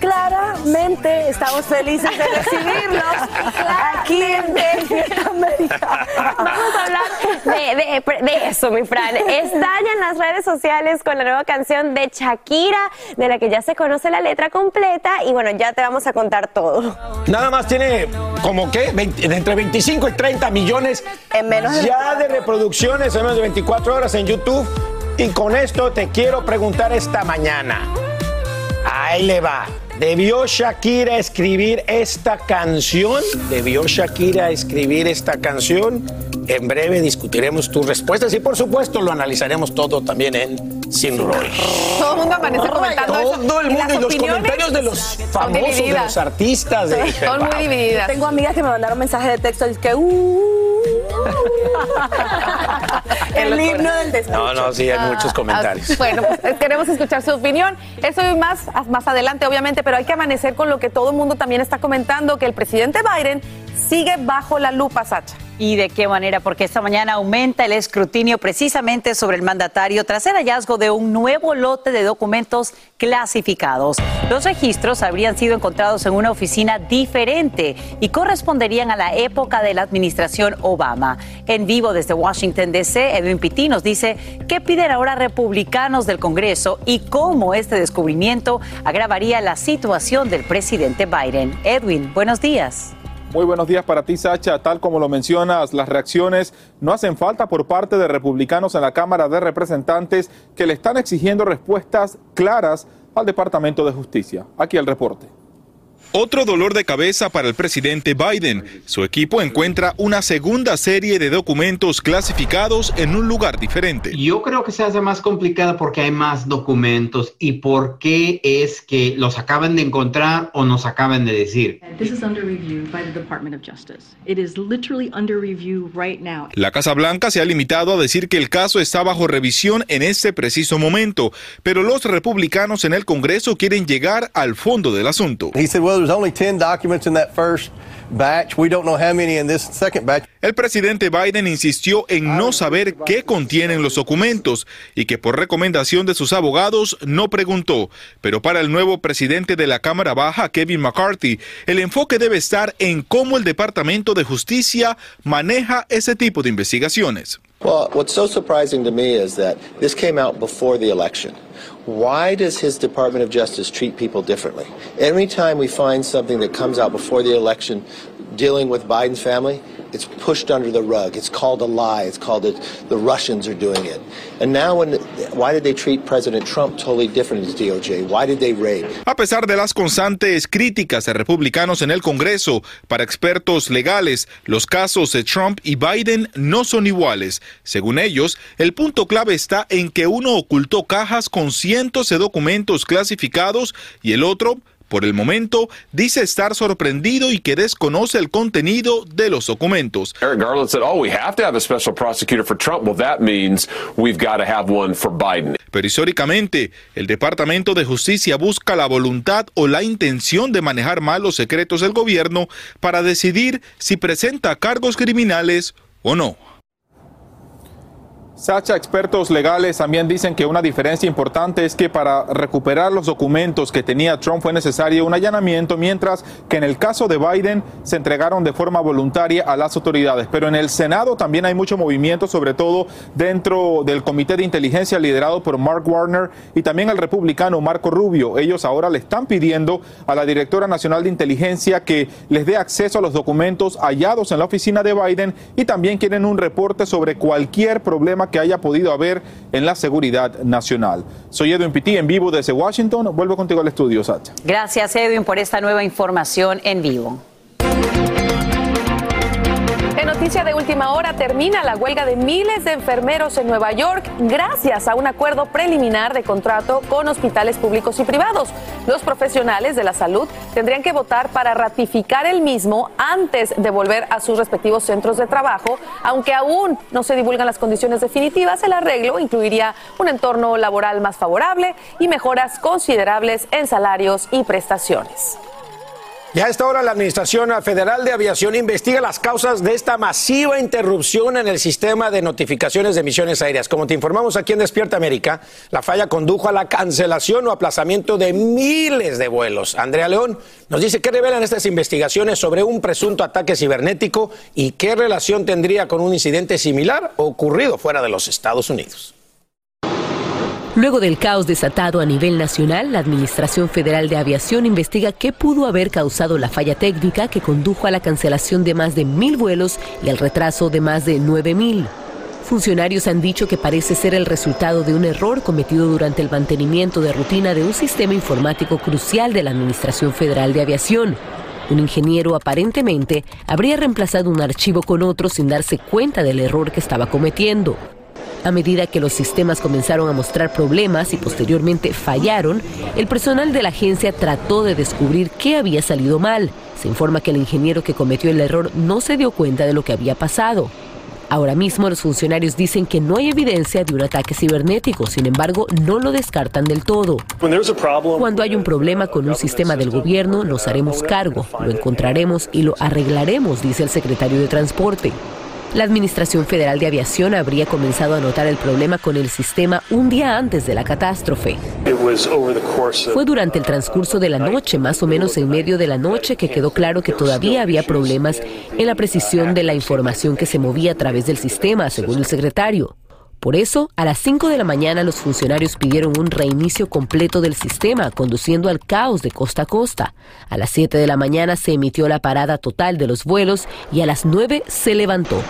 Claramente estamos felices de recibirlos aquí en Despierta América. Vamos a hablar de, de- de eso, mi Fran. Estalla en las redes sociales con la nueva canción de Shakira, de la que ya se conoce la letra completa. Y bueno, ya te vamos a contar todo. Nada más tiene como que 20 entre 25 y 30 millones En menos de ya de reproducciones en menos de 24 horas en YouTube. Y con esto te quiero preguntar esta mañana. Ahí le va. ¿Debió Shakira escribir esta canción? ¿Debió Shakira escribir esta canción? En breve discutiremos tus respuestas y por supuesto lo analizaremos todo también en Sin Rollo. Todo el mundo amanece comentando eso. Todo el mundo y los comentarios de los famosos, de los artistas. De, Son muy divididas. Tengo amigas que me mandaron mensajes de texto y que uh, el himno del despecho. No, no, sí, hay muchos comentarios. Ah, bueno, pues, queremos escuchar su opinión. Eso y más más adelante, obviamente, pero hay que amanecer con lo que todo el mundo también está comentando, que el presidente Biden sigue bajo la lupa, Sacha. ¿Y de qué manera? Porque esta mañana aumenta el escrutinio precisamente sobre el mandatario tras el hallazgo de un nuevo lote de documentos clasificados. Los registros habrían sido encontrados en una oficina diferente y corresponderían a la época de la administración Obama. En vivo desde Washington, D.C., Edwin Pitti nos dice qué piden ahora republicanos del Congreso y cómo este descubrimiento agravaría la situación del presidente Biden. Edwin, buenos días. Muy buenos días para ti, Sacha. Tal como lo mencionas, las reacciones no hacen falta por parte de republicanos en la Cámara de Representantes que le están exigiendo respuestas claras al Departamento de Justicia. Aquí el reporte. Otro dolor de cabeza para el presidente Biden. Su equipo encuentra una segunda serie de documentos clasificados en un lugar diferente. Yo creo que se hace más complicada porque hay más documentos y por qué es que los acaban de encontrar o nos acaban de decir. This is under review by the Department of Justice. It is literally under review right now. La Casa Blanca se ha limitado a decir que el caso está bajo revisión en este preciso momento, pero los republicanos en el Congreso quieren llegar al fondo del asunto. He said, well, there's only 10 documents in that first batch. We don't know how many in this second batch. El presidente Biden insistió en no saber qué contienen los documentos y que por recomendación de sus abogados no preguntó. Pero para el nuevo presidente de la Cámara Baja, Kevin McCarthy, el enfoque debe estar en cómo el Departamento de Justicia maneja ese tipo de investigaciones. Well, what's so surprising to me is that this came out before the election. Why does his Department of Justice treat people differently? Every time we find something that comes out before the election dealing with Biden's family, it's pushed under the rug. It's called a lie. It's called it, the Russians are doing it. And now, when why did they treat President Trump totally different as DOJ? Why did they raid? A pesar de las constantes críticas de republicanos en el Congreso, para expertos legales, los casos de Trump y Biden no son iguales. Según ellos, el punto clave está en que uno ocultó cajas con cientos de documentos clasificados y el otro Por el momento, dice estar sorprendido y que desconoce el contenido de los documentos. Eric Garland said, "Oh, we have to have a special prosecutor for Trump." Well, that means we've got to have one for Biden. Pero históricamente, el Departamento de Justicia busca la voluntad o la intención de manejar mal los secretos del gobierno para decidir si presenta cargos criminales o no. Sacha, expertos legales también dicen que una diferencia importante es que para recuperar los documentos que tenía Trump fue necesario un allanamiento, mientras que en el caso de Biden se entregaron de forma voluntaria a las autoridades. Pero en el Senado también hay mucho movimiento, sobre todo dentro del Comité de Inteligencia liderado por Mark Warner y también el republicano Marco Rubio. Ellos ahora le están pidiendo a la directora nacional de inteligencia que les dé acceso a los documentos hallados en la oficina de Biden y también quieren un reporte sobre cualquier problema que haya podido haber en la seguridad nacional. Soy Edwin Pitti en vivo desde Washington. Vuelvo contigo al estudio, Sacha. Gracias, Edwin, por esta nueva información en vivo. Noticia de última hora termina la huelga de miles de enfermeros en Nueva York gracias a un acuerdo preliminar de contrato con hospitales públicos y privados. Los profesionales de la salud tendrían que votar para ratificar el mismo antes de volver a sus respectivos centros de trabajo, aunque aún no se divulgan las condiciones definitivas. El arreglo incluiría un entorno laboral más favorable y mejoras considerables en salarios y prestaciones. Y a esta hora la Administración Federal de Aviación investiga las causas de esta masiva interrupción en el sistema de notificaciones de emisiones aéreas. Como te informamos aquí en Despierta América, la falla condujo a la cancelación o aplazamiento de miles de vuelos. Andrea León nos dice qué revelan estas investigaciones sobre un presunto ataque cibernético y qué relación tendría con un incidente similar ocurrido fuera de los Estados Unidos. Luego del caos desatado a nivel nacional, la Administración Federal de Aviación investiga qué pudo haber causado la falla técnica que condujo a la cancelación de más de mil vuelos y al retraso de más de nueve mil. Funcionarios han dicho que parece ser el resultado de un error cometido durante el mantenimiento de rutina de un sistema informático crucial de la Administración Federal de Aviación. Un ingeniero aparentemente habría reemplazado un archivo con otro sin darse cuenta del error que estaba cometiendo. A medida que los sistemas comenzaron a mostrar problemas y posteriormente fallaron, el personal de la agencia trató de descubrir qué había salido mal. Se informa que el ingeniero que cometió el error no se dio cuenta de lo que había pasado. Ahora mismo los funcionarios dicen que no hay evidencia de un ataque cibernético, sin embargo no lo descartan del todo. Cuando hay un problema con un sistema del gobierno, nos haremos cargo, lo encontraremos y lo arreglaremos, dice el secretario de Transporte. La Administración Federal de Aviación habría comenzado a notar el problema con el sistema un día antes de la catástrofe. Fue durante el transcurso de la noche, más o menos en medio de la noche, que quedó claro que todavía había problemas en la precisión de la información que se movía a través del sistema, según el secretario. Por eso, a las 5 de la mañana los funcionarios pidieron un reinicio completo del sistema, conduciendo al caos de costa a costa. A las 7 de la mañana se emitió la parada total de los vuelos y a las 9 se levantó.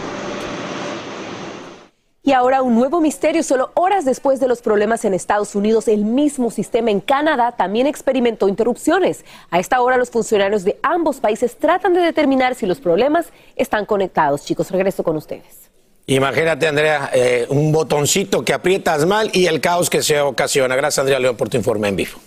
Y ahora un nuevo misterio. Solo horas después de los problemas en Estados Unidos, el mismo sistema en Canadá también experimentó interrupciones. A esta hora los funcionarios de ambos países tratan de determinar si los problemas están conectados. Chicos, regreso con ustedes. Imagínate, Andrea, eh, un botoncito que aprietas mal y el caos que se ocasiona. Gracias, Andrea León, por tu informe en vivo.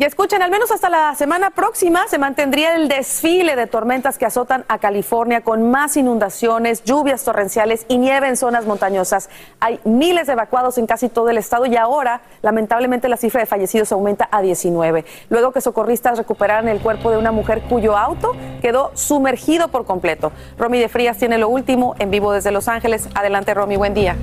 Y escuchen, al menos hasta la semana próxima se mantendría el desfile de tormentas que azotan a California con más inundaciones, lluvias torrenciales y nieve en zonas montañosas. Hay miles de evacuados en casi todo el estado y ahora, lamentablemente, la cifra de fallecidos aumenta a 19. Luego que socorristas recuperaran el cuerpo de una mujer cuyo auto quedó sumergido por completo. Romy de Frías tiene lo último en vivo desde Los Ángeles. Adelante, Romy, buen día.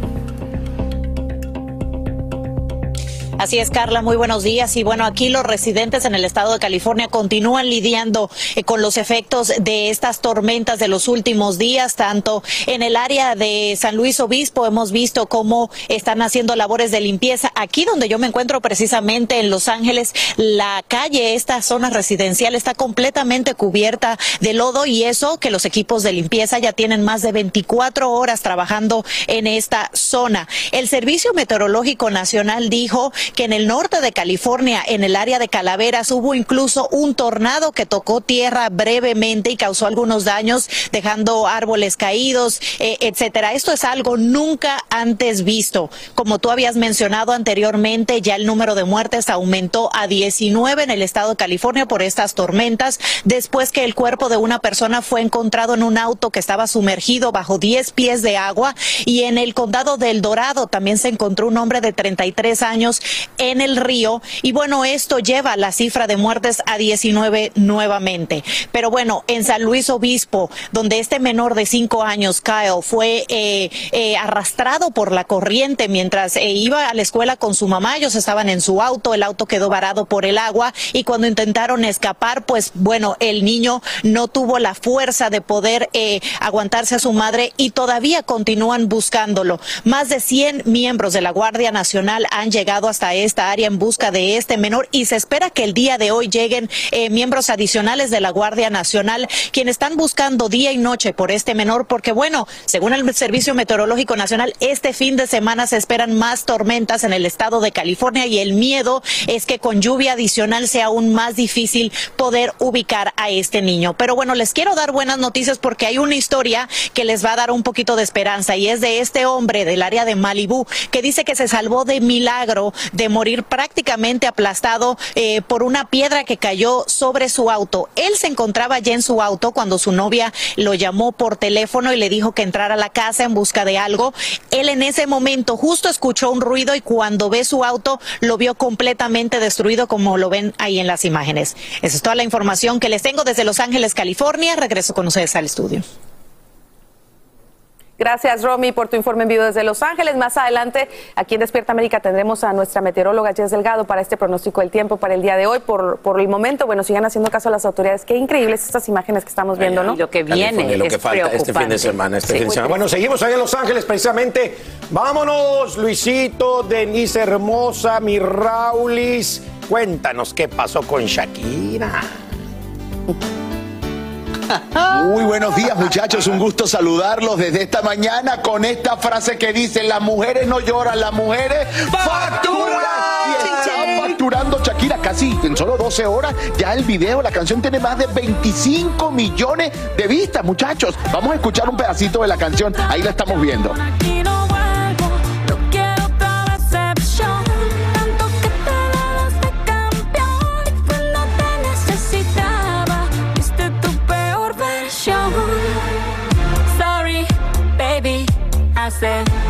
Así es, Carla, muy buenos días. Y bueno, aquí los residentes en el estado de California continúan lidiando eh, con los efectos de estas tormentas de los últimos días, tanto en el área de San Luis Obispo hemos visto cómo están haciendo labores de limpieza. Aquí donde yo me encuentro precisamente en Los Ángeles, la calle, esta zona residencial está completamente cubierta de lodo y eso que los equipos de limpieza ya tienen más de 24 horas trabajando en esta zona. El Servicio Meteorológico Nacional dijo que en el norte de California, en el área de Calaveras, hubo incluso un tornado que tocó tierra brevemente y causó algunos daños, dejando árboles caídos, eh, etcétera. Esto es algo nunca antes visto. Como tú habías mencionado anteriormente, ya el número de muertes aumentó a 19 en el estado de California por estas tormentas, después que el cuerpo de una persona fue encontrado en un auto que estaba sumergido bajo 10 pies de agua y en el condado del Dorado también se encontró un hombre de 33 años en el río y bueno, esto lleva la cifra de muertes a 19 nuevamente. Pero bueno, en San Luis Obispo, donde este menor de 5 años, Kyle, fue eh, eh, arrastrado por la corriente mientras eh, iba a la escuela con su mamá, ellos estaban en su auto, el auto quedó varado por el agua y cuando intentaron escapar, pues bueno, el niño no tuvo la fuerza de poder aguantarse a su madre y todavía continúan buscándolo. Más de 100 miembros de la Guardia Nacional han llegado hasta esta área en busca de este menor y se espera que el día de hoy lleguen eh, miembros adicionales de la Guardia Nacional, quienes están buscando día y noche por este menor, porque bueno, según el Servicio Meteorológico Nacional, este fin de semana se esperan más tormentas en el estado de California y el miedo es que con lluvia adicional sea aún más difícil poder ubicar a este niño. Pero bueno, les quiero dar buenas noticias porque hay una historia que les va a dar un poquito de esperanza y es de este hombre del área de Malibú que dice que se salvó de milagro de morir prácticamente aplastado eh, por una piedra que cayó sobre su auto. Él se encontraba ya en su auto cuando su novia lo llamó por teléfono y le dijo que entrara a la casa en busca de algo. Él en ese momento justo escuchó un ruido y cuando ve su auto lo vio completamente destruido como lo ven ahí en las imágenes. Esa es toda la información que les tengo desde Los Ángeles, California. Regreso con ustedes al estudio. Gracias, Romy, por tu informe en vivo desde Los Ángeles. Más adelante, aquí en Despierta América, tendremos a nuestra meteoróloga Jess Delgado para este pronóstico del tiempo para el día de hoy. Por, por el momento, bueno, sigan haciendo caso a las autoridades. Qué increíbles estas imágenes que estamos viendo, ¿no? Y lo que viene. lo que falta este fin de semana. Este fin de semana. Bueno, seguimos ahí en Los Ángeles, precisamente. Vámonos, Luisito, Denise Hermosa, mi Raulis. Cuéntanos qué pasó con Shakira. Muy buenos días muchachos, un gusto saludarlos desde esta mañana con esta frase que dice, las mujeres no lloran, las mujeres facturan. Y facturando Shakira casi en solo 12 horas, ya el video, la canción tiene más de 25 millones de vistas muchachos. Vamos a escuchar un pedacito de la canción, ahí la estamos viendo. Hace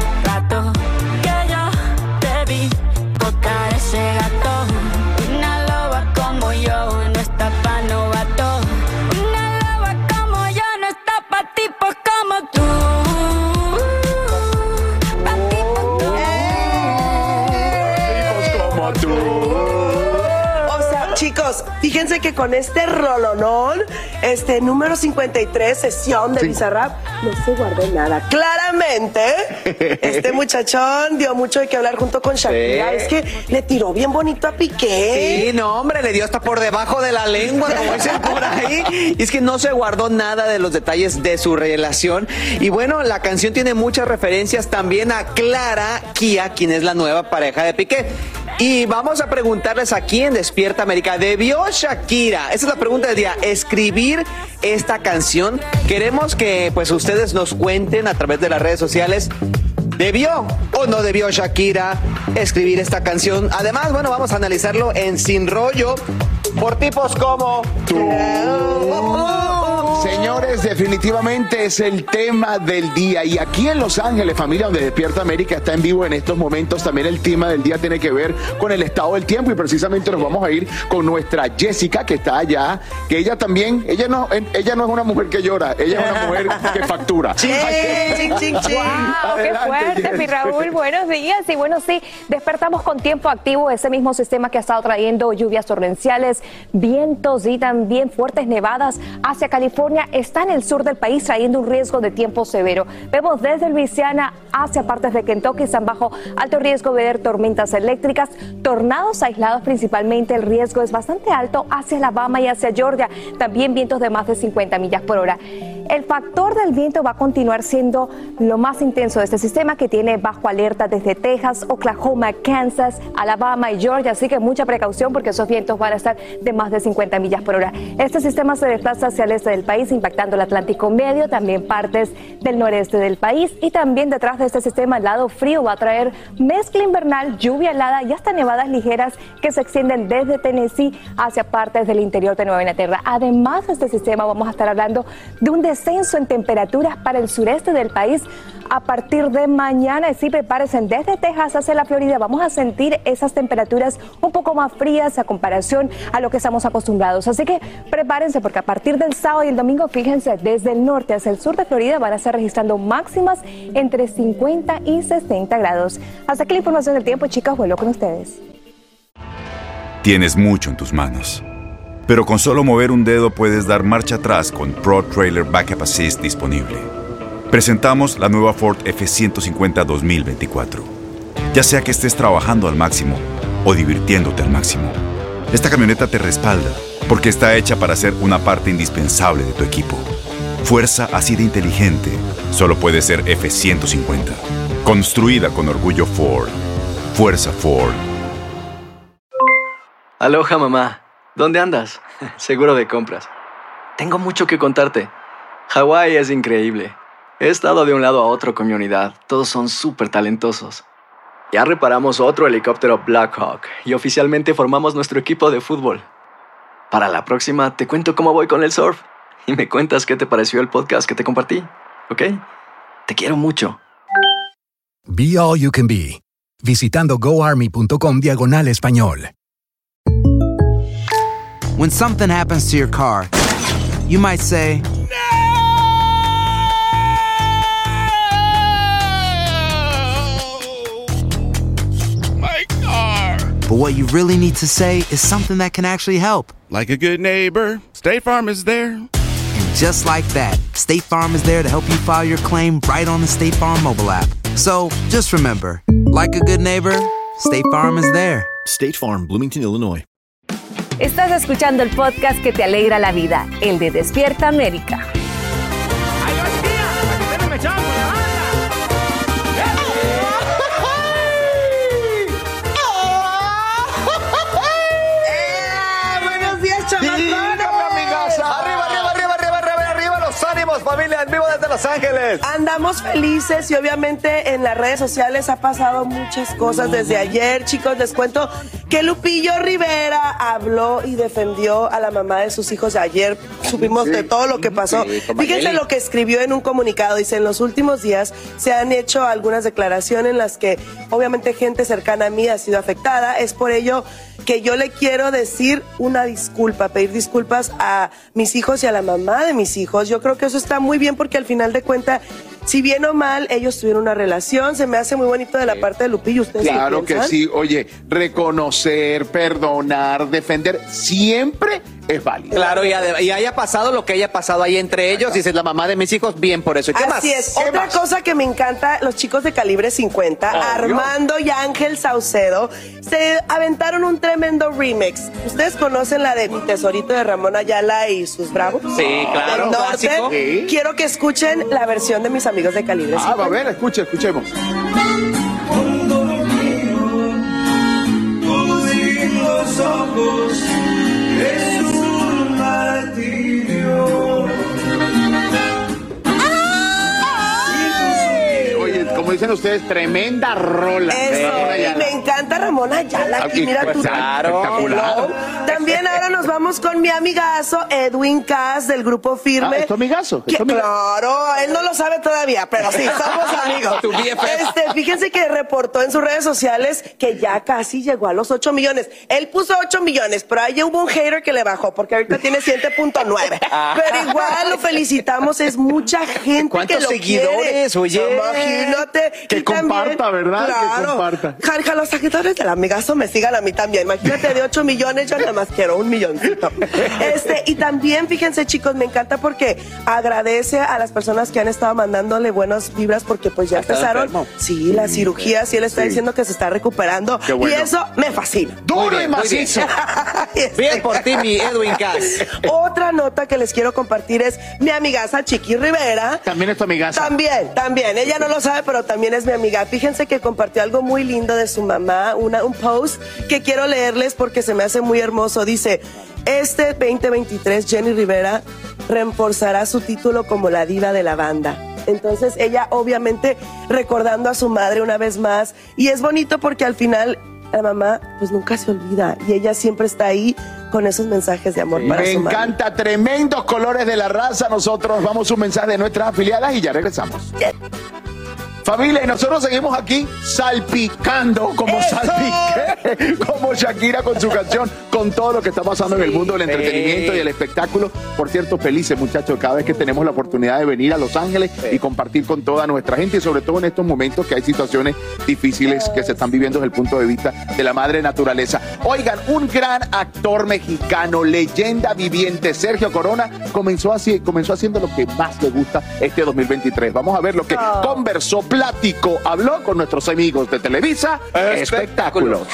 que con este rolonón, este número 53, sesión de Bizarrap, no se guardó nada. Claramente, este muchachón dio mucho de qué hablar junto con Shakira. Sí. Es que le tiró bien bonito a Piqué. Sí, no, hombre, le dio hasta por debajo de la lengua, como dicen por ahí. Y es que no se guardó nada de los detalles de su relación. Y bueno, la canción tiene muchas referencias también a Clara Kia, quien es la nueva pareja de Piqué. Y vamos a preguntarles aquí en Despierta América, ¿debió Shakira? Esa es la pregunta del día, escribir esta canción. Queremos que pues ustedes nos cuenten a través de las redes sociales ¿Debió o no debió Shakira escribir esta canción? Además, bueno, vamos a analizarlo en Sin Rollo por tipos como tú. Señores, definitivamente es el tema del día. Y aquí en Los Ángeles, familia, donde Despierta América está en vivo en estos momentos, también el tema del día tiene que ver con el estado del tiempo. Y precisamente nos vamos a ir con nuestra Jessica, que está allá, que ella también, ella no, ella no es una mujer que llora, ella es una mujer que factura. Ching, ching, ching, ching. Wow, qué fuerte, mi Raúl. Buenos días. Y bueno, sí, despertamos con tiempo activo, ese mismo sistema que ha estado trayendo lluvias torrenciales, vientos y también fuertes nevadas hacia California están el sur del país trayendo un riesgo de tiempo severo. Vemos desde Luisiana hacia partes de Kentucky están bajo alto riesgo de ver tormentas eléctricas, tornados aislados principalmente. El riesgo es bastante alto hacia Alabama y hacia Georgia. También vientos de más de 50 millas por hora. El factor del viento va a continuar siendo lo más intenso de este sistema que tiene bajo alerta desde Texas, Oklahoma, Kansas, Alabama y Georgia. Así que mucha precaución porque esos vientos van a estar de más de 50 millas por hora. Este sistema se desplaza hacia el este del país, impactando el Atlántico Medio, también partes del noreste del país. Y también detrás de este sistema, el lado frío va a traer mezcla invernal, lluvia helada y hasta nevadas ligeras que se extienden desde Tennessee hacia partes del interior de Nueva Inglaterra. Además de este sistema, vamos a estar hablando de un descenso en temperaturas para el sureste del país a partir de mañana. Sí, prepárense desde Texas hacia la Florida. Vamos a sentir esas temperaturas un poco más frías a comparación a lo que estamos acostumbrados. Así que prepárense porque a partir del sábado y el domingo, fíjense, desde el norte hacia el sur de Florida van a estar registrando máximas entre 50 y 60 grados. Hasta aquí la información del tiempo, chicas, vuelo con ustedes. Tienes mucho en tus manos. Pero con solo mover un dedo puedes dar marcha atrás con Pro Trailer Backup Assist disponible. Presentamos la nueva Ford F150 2024. Ya sea que estés trabajando al máximo o divirtiéndote al máximo, esta camioneta te respalda porque está hecha para ser una parte indispensable de tu equipo. Fuerza así de inteligente solo puede ser F150. Construida con orgullo Ford. Fuerza Ford. Aloha mamá, ¿dónde andas? Seguro de compras. Tengo mucho que contarte. Hawái es increíble. He estado de un lado a otro con mi unidad. Todos son súper talentosos. Ya reparamos otro helicóptero Blackhawk y oficialmente formamos nuestro equipo de fútbol. Para la próxima te cuento cómo voy con el surf y me cuentas qué te pareció el podcast que te compartí, ¿ok? Te quiero mucho. Be All You Can Be, visitando goarmy.com diagonal español. When something happens to your car, you might say, My car. but what you really need to say is something that can actually help. Like a good neighbor, State Farm is there. And just like that, State Farm is there to help you file your claim right on the State Farm mobile app. So just remember, like a good neighbor, State Farm is there. State Farm, Bloomington, Illinois. Estás escuchando el podcast que te alegra la vida, el de Despierta América. Buenos en vivo desde Los Ángeles. Andamos felices y obviamente en las redes sociales ha pasado muchas cosas desde ayer, chicos. Les cuento que Lupillo Rivera habló y defendió a la mamá de sus hijos ayer. Supimos de todo lo que pasó. Sí, Fíjense lo que escribió en un comunicado. Dice, en los últimos días se han hecho algunas declaraciones en las que obviamente gente cercana a mí ha sido afectada. Es por ello que yo le quiero decir una disculpa, pedir disculpas a mis hijos y a la mamá de mis hijos. Yo creo que eso está muy bien porque al final de cuentas, si bien o mal, ellos tuvieron una relación. Se me hace muy bonito de la parte de Lupillo. ¿Ustedes Claro que sí. Oye, reconocer, perdonar, defender, siempre es válido. Claro, y, y haya pasado lo que haya pasado ahí entre ellos, dices la mamá de mis hijos, bien por eso. ¿Y qué más? Así es. Otra cosa que me encanta, los chicos de calibre 50, Obvio. Armando y Ángel Saucedo, se aventaron un tremendo remix. ¿Ustedes conocen la de Mi Tesorito de Ramón Ayala y sus bravos? Sí, claro. Del norte. Sí. Quiero que escuchen la versión de mis amigos de calibre Ah, 50. a ver, escucha, escuchemos. los ojos es un martirio. Oye, como dicen ustedes, tremenda rola. Eso, y me encanta Ramón Ayala. Aquí, mira pues, tú. claro. También ahora nos vamos con mi amigazo Edwin Cass del grupo Firme. Ah, ¿es tu amigazo? ¿Es Que- tu amigazo? claro, él no lo sabe todavía, pero sí, somos amigos. Tu. Este, fíjense que reportó en sus redes sociales que ya casi llegó a los 8 millones. Él puso 8 millones, pero ahí hubo un hater que le bajó porque ahorita tiene 7.9. Pero igual lo felicitamos, es mucha gente que ¿Cuántos lo seguidores, quiere. oye? Imagínate, Que y también- comparta, ¿verdad? Que Claro. comparta. Jarja, los seguidores del amigazo me sigan a mí también. Imagínate, de 8 millones, yo nada más quiero un milloncito. Este, y también, fíjense, chicos, me encanta porque agradece a las personas que han estado mandándole buenas vibras porque pues ya empezaron. Sí, las cirugías, y él está Sí. diciendo que se está recuperando. Qué bueno. Y eso me fascina. Duro y macizo. Bien por ti, mi Edwin Cass. Otra nota que les quiero compartir es mi amigaza Chiqui Rivera. También es tu amigaza. También, también. Ella no lo sabe, pero también es mi amiga. Fíjense que compartió algo muy lindo de su mamá, una, un post que quiero leerles porque se me hace muy hermoso. Dice, este 2023 Jenny Rivera reforzará su título como la diva de la banda. Entonces ella obviamente recordando a su madre una vez más y es bonito porque al final la mamá pues nunca se olvida y ella siempre está ahí con esos mensajes de amor para Me su madre. encanta, tremendos colores de la raza. Nosotros vamos a un mensaje de nuestras afiliadas y ya regresamos. Familia, y nosotros seguimos aquí salpicando como salpique, como Shakira con su canción, con todo lo que está pasando en el mundo del entretenimiento y el espectáculo. Por cierto, felices muchachos, cada vez que tenemos la oportunidad de venir a Los Ángeles y compartir con toda nuestra gente y sobre todo en estos momentos que hay situaciones difíciles que se están viviendo desde el punto de vista de la madre naturaleza. Oigan, un gran actor mexicano, leyenda viviente, Sergio Corona, comenzó, así, comenzó haciendo lo que más le gusta este 2023. Vamos a ver lo que conversó, platicó, habló con nuestros amigos de Televisa Espectáculos.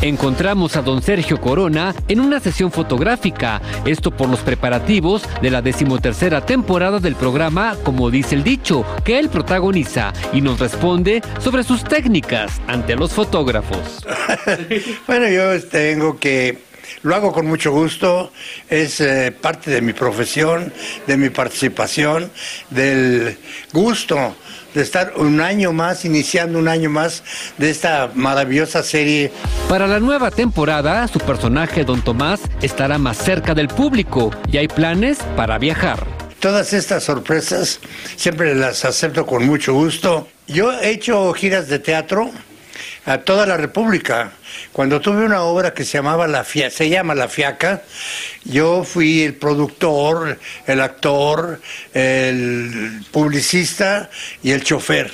Encontramos a don Sergio Corona en una sesión fotográfica, esto por los preparativos de la decimotercera temporada del programa Como dice el dicho, que él protagoniza y nos responde sobre sus técnicas ante los fotógrafos. Bueno, yo tengo que, lo hago con mucho gusto, es eh, parte de mi profesión, de mi participación, del gusto de estar un año más, iniciando un año más de esta maravillosa serie. Para la nueva temporada, su personaje Don Tomás estará más cerca del público y hay planes para viajar. Todas estas sorpresas siempre las acepto con mucho gusto. Yo he hecho giras de teatro a toda la República. Cuando tuve una obra que se llamaba La Fia- se llama La Fiaca, yo fui el productor, el actor, el publicista y el chofer,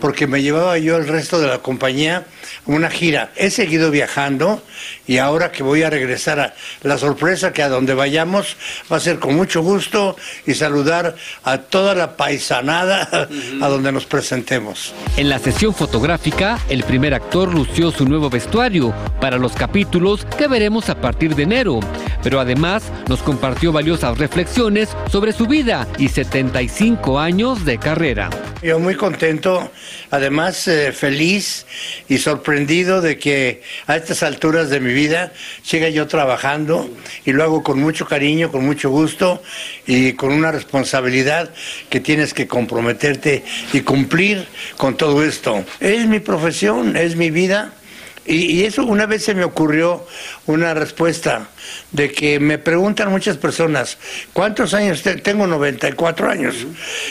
porque me llevaba yo el resto de la compañía una gira. He seguido viajando y ahora que voy a regresar a la sorpresa que a donde vayamos va a ser con mucho gusto y saludar a toda la paisanada a donde nos presentemos. En la sesión fotográfica, el primer actor lució su nuevo vestuario para los capítulos que veremos a partir de enero, pero además nos compartió valiosas reflexiones sobre su vida y 75 años de carrera. Yo muy contento, además eh, feliz y sorprendido de que a estas alturas de mi vida siga yo trabajando y lo hago con mucho cariño, con mucho gusto y con una responsabilidad que tienes que comprometerte y cumplir con todo esto. Es mi profesión, es mi vida. Y, eso una vez se me ocurrió una respuesta de que me preguntan muchas personas, ¿cuántos años te- tengo? 94 años.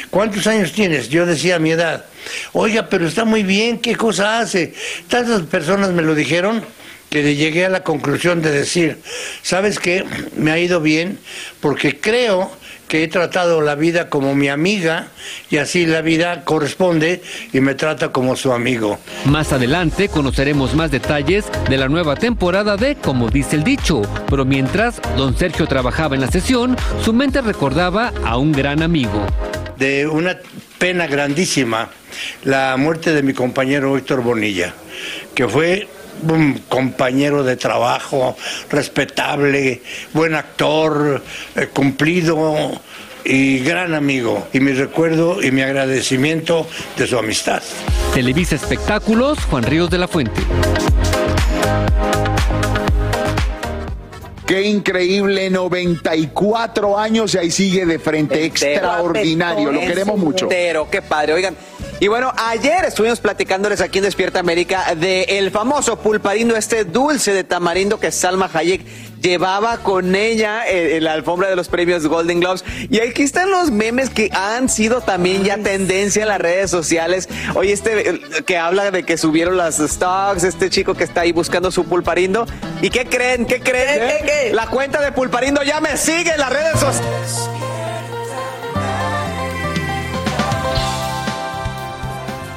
¿Cuántos años tienes? Yo decía mi edad. Oiga, pero está muy bien, ¿qué cosa hace? Tantas personas me lo dijeron que llegué a la conclusión de decir, ¿sabes qué? Me ha ido bien porque creo que he tratado la vida como mi amiga y así la vida corresponde y me trata como su amigo. Más adelante conoceremos más detalles de la nueva temporada de Como dice el dicho, pero mientras don Sergio trabajaba en la sesión, su mente recordaba a un gran amigo. de una pena grandísima la muerte de mi compañero Héctor Bonilla, que fue un compañero de trabajo respetable, buen actor, eh, cumplido y gran amigo. Y mi recuerdo y mi agradecimiento de su amistad. Televisa Espectáculos, Juan Ríos de la Fuente. Qué increíble, 94 años y ahí sigue de frente, extraordinario, lo queremos mucho. Entero, qué padre. Oigan, y bueno, ayer estuvimos platicándoles aquí en Despierta América de el famoso pulparindo, este dulce de tamarindo que Salma Hayek llevaba con ella en la alfombra de los premios Golden Globes. Y aquí están los memes que han sido también ya tendencia en las redes sociales. Oye, este eh, que habla de que subieron las stocks, este chico que está ahí buscando su pulparindo. ¿Y qué creen? ¿Qué creen? La cuenta de pulparindo ya me sigue en las redes sociales.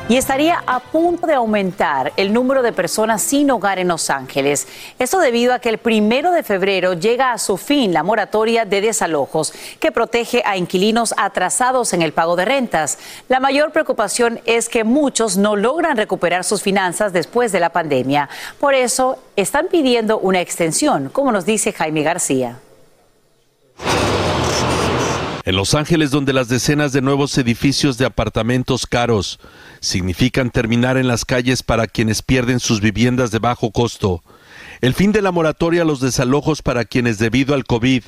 Y estaría a punto de aumentar el número de personas sin hogar en Los Ángeles. Esto debido a que el primero de febrero llega a su fin la moratoria de desalojos que protege a inquilinos atrasados en el pago de rentas. La mayor preocupación es que muchos no logran recuperar sus finanzas después de la pandemia. Por eso están pidiendo una extensión, como nos dice Jaime García. En Los Ángeles, donde las decenas de nuevos edificios de apartamentos caros significan terminar en las calles para quienes pierden sus viviendas de bajo costo, el fin de la moratoria a los desalojos para quienes debido al COVID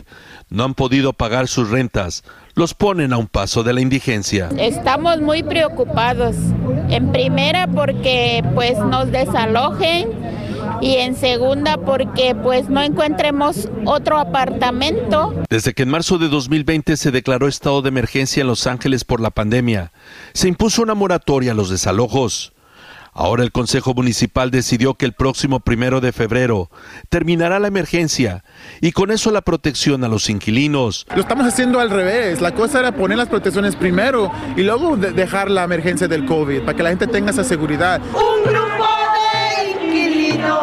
no han podido pagar sus rentas los ponen a un paso de la indigencia. Estamos muy preocupados. En primera porque pues nos desalojen y en segunda porque pues no encontremos otro apartamento. Desde que en marzo de 2020 se declaró estado de emergencia en Los Ángeles por la pandemia, se impuso una moratoria a los desalojos. Ahora el Consejo Municipal decidió que el próximo primero de febrero terminará la emergencia y con eso la protección a los inquilinos. Lo estamos haciendo al revés. La cosa era poner las protecciones primero y luego dejar la emergencia del COVID para que la gente tenga esa seguridad. Un.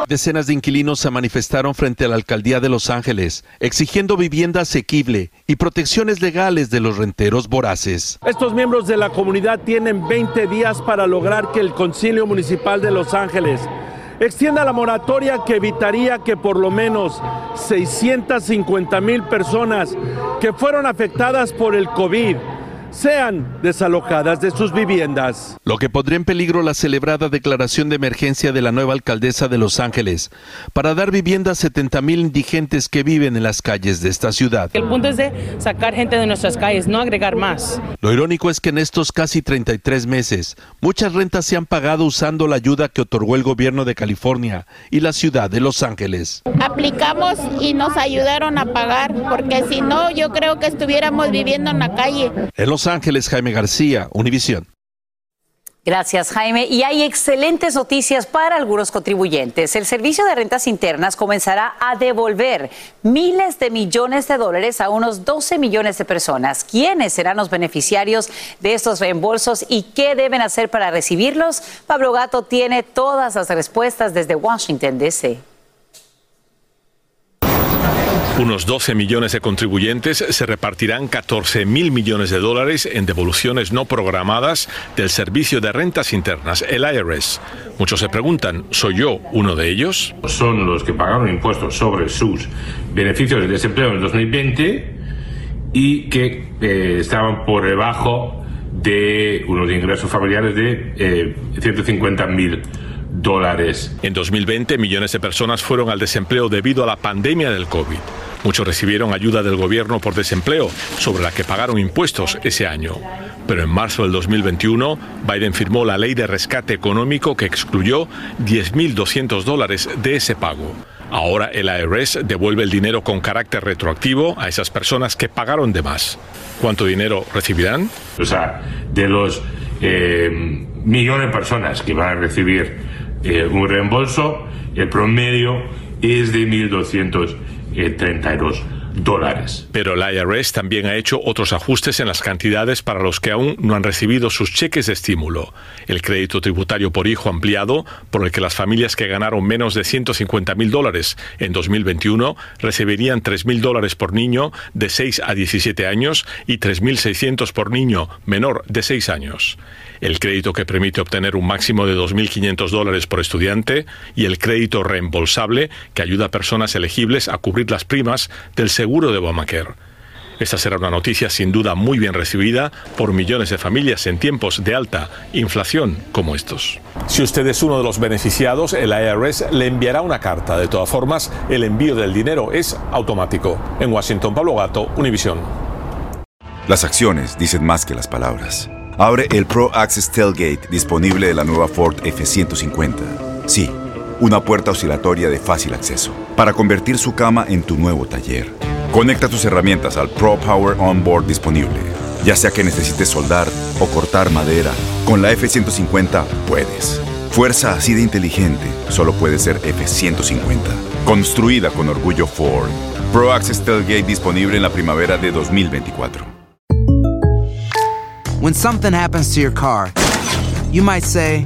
Decenas de inquilinos se manifestaron frente a la alcaldía de Los Ángeles, exigiendo vivienda asequible y protecciones legales de los renteros voraces. Estos miembros de la comunidad tienen 20 días para lograr que el Concilio Municipal de Los Ángeles extienda la moratoria que evitaría que por lo menos 650 mil personas que fueron afectadas por el COVID sean desalojadas de sus viviendas. Lo que pondría en peligro la celebrada declaración de emergencia de la nueva alcaldesa de Los Ángeles para dar vivienda a 70 mil indigentes que viven en las calles de esta ciudad. El punto es de sacar gente de nuestras calles, no agregar más. Lo irónico es que en estos casi 33 meses, muchas rentas se han pagado usando la ayuda que otorgó el gobierno de California y la ciudad de Los Ángeles. Aplicamos y nos ayudaron a pagar, porque si no, yo creo que estuviéramos viviendo en la calle. En Los Ángeles, Jaime García, Univisión. Gracias, Jaime. Y hay excelentes noticias para algunos contribuyentes. El Servicio de Rentas Internas comenzará a devolver miles de millones de dólares a unos 12 millones de personas. ¿Quiénes serán los beneficiarios de estos reembolsos y qué deben hacer para recibirlos? Pablo Gato tiene todas las respuestas desde Washington, D.C. Unos 12 millones de contribuyentes se repartirán 14 mil millones de dólares en devoluciones no programadas del Servicio de Rentas Internas, el IRS. Muchos se preguntan, ¿soy yo uno de ellos? Son los que pagaron impuestos sobre sus beneficios de desempleo en el 2020 y que eh, estaban por debajo de unos ingresos familiares de eh, 150 mil dólares. En 2020, millones de personas fueron al desempleo debido a la pandemia del COVID. Muchos recibieron ayuda del gobierno por desempleo, sobre la que pagaron impuestos ese año. Pero en marzo del 2021, Biden firmó la ley de rescate económico que excluyó 10.200 dólares de ese pago. Ahora el IRS devuelve el dinero con carácter retroactivo a esas personas que pagaron de más. ¿Cuánto dinero recibirán? O sea, de los eh, millones de personas que van a recibir eh, un reembolso, el promedio es de 1.232 dólares. Pero el IRS también ha hecho otros ajustes en las cantidades para los que aún no han recibido sus cheques de estímulo. El crédito tributario por hijo ampliado, por el que las familias que ganaron menos de 150 mil dólares en 2021 recibirían 3 mil dólares por niño de 6 a 17 años y 3.600 por niño menor de 6 años el crédito que permite obtener un máximo de 2.500 dólares por estudiante y el crédito reembolsable que ayuda a personas elegibles a cubrir las primas del seguro de Obamacare. Esta será una noticia sin duda muy bien recibida por millones de familias en tiempos de alta inflación como estos. Si usted es uno de los beneficiados, el IRS le enviará una carta. De todas formas, el envío del dinero es automático. En Washington, Pablo Gato, Univisión. Las acciones dicen más que las palabras. Abre el Pro Access Tailgate disponible de la nueva Ford F-150. Sí, una puerta oscilatoria de fácil acceso para convertir su cama en tu nuevo taller. Conecta tus herramientas al Pro Power Onboard disponible. Ya sea que necesites soldar o cortar madera, con la F-150 puedes. Fuerza así de inteligente solo puede ser F-150. Construida con orgullo Ford. Pro Access Tailgate disponible en la primavera de 2024. When something happens to your car, You might say,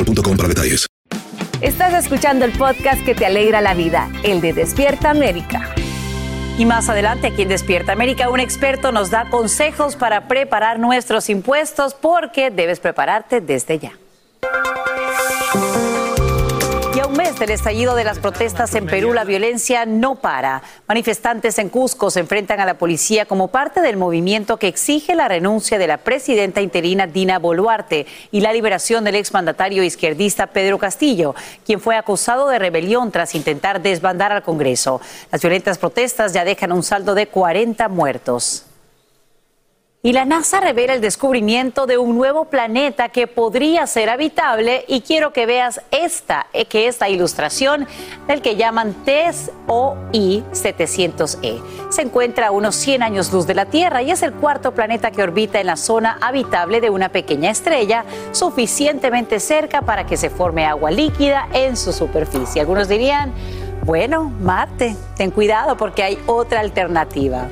boostmobile.com para detalles. Estás escuchando el podcast que te alegra la vida, el de Despierta América. Y más adelante, aquí en Despierta América, un experto nos da consejos para preparar nuestros impuestos porque debes prepararte desde ya. Del estallido de las protestas en Perú, la violencia no para. Manifestantes en Cusco se enfrentan a la policía como parte del movimiento que exige la renuncia de la presidenta interina Dina Boluarte y la liberación del exmandatario izquierdista Pedro Castillo, quien fue acusado de rebelión tras intentar desbandar al Congreso. Las violentas protestas ya dejan un saldo de 40 muertos. Y la NASA revela el descubrimiento de un nuevo planeta que podría ser habitable y quiero que veas esta, eh, que esta ilustración del que llaman TESOI 700E. Se encuentra a unos 100 años luz de la Tierra y es el cuarto planeta que orbita en la zona habitable de una pequeña estrella suficientemente cerca para que se forme agua líquida en su superficie. Algunos dirían, bueno, Marte, ten cuidado porque hay otra alternativa.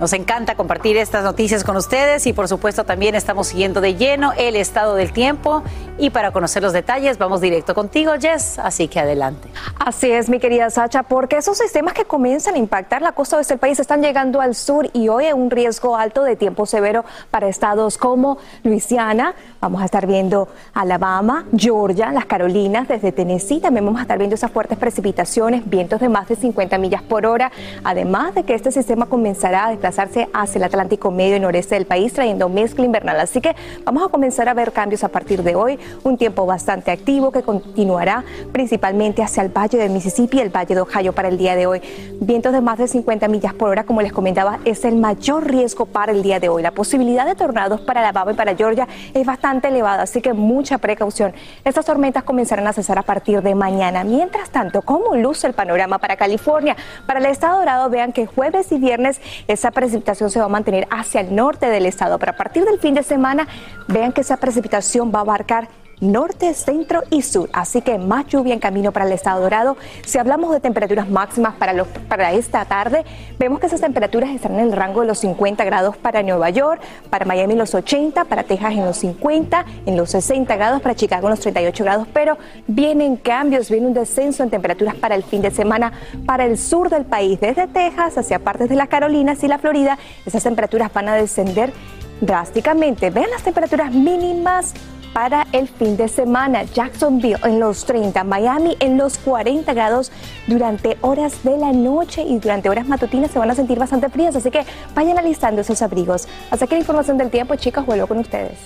Nos encanta compartir estas noticias con ustedes y por supuesto también estamos siguiendo de lleno el estado del tiempo. Y para conocer los detalles vamos directo contigo Jess, así que adelante. Así es, mi querida Sacha, porque esos sistemas que comienzan a impactar la costa oeste del país están llegando al sur y hoy hay un riesgo alto de tiempo severo para estados como Luisiana, vamos a estar viendo Alabama, Georgia, las Carolinas, desde Tennessee. También vamos a estar viendo esas fuertes precipitaciones, vientos de más de 50 millas por hora, además de que este sistema comenzará a desplazarse hacia el Atlántico medio y noreste del país trayendo mezcla invernal. Así que vamos a comenzar a ver cambios a partir de hoy, un tiempo bastante activo que continuará principalmente hacia el valle del Mississippi y el valle de Ohio para el día de hoy. Vientos de más de 50 millas por hora, como les comentaba, es el mayor riesgo para el día de hoy. La posibilidad de tornados para Alabama y para Georgia es bastante elevada, así que mucha precaución. Estas tormentas comenzarán a cesar a partir de mañana. Mientras tanto, ¿cómo luce el panorama para California? Para el estado dorado, vean que jueves y viernes esa precipitación se va a mantener hacia el norte del estado, pero a partir del fin de semana, vean que esa precipitación va a abarcar norte, centro y sur. Así que más lluvia en camino para el estado dorado. Si hablamos de temperaturas máximas para, los, para esta tarde, vemos que esas temperaturas están en el rango de los 50 grados para Nueva York, para Miami los 80, para Texas en los 50, en los 60 grados, para Chicago en los 38 grados, pero vienen cambios, viene un descenso en temperaturas para el fin de semana para el sur del país, desde Texas hacia partes de las Carolinas y la Florida. Esas temperaturas van a descender drásticamente. Vean las temperaturas mínimas para el fin de semana. Jacksonville en los 30, Miami en los 40 grados durante horas de la noche y durante horas matutinas se van a sentir bastante frías, así que vayan alistando esos abrigos. Hasta aquí la información del tiempo, chicas, vuelvo con ustedes.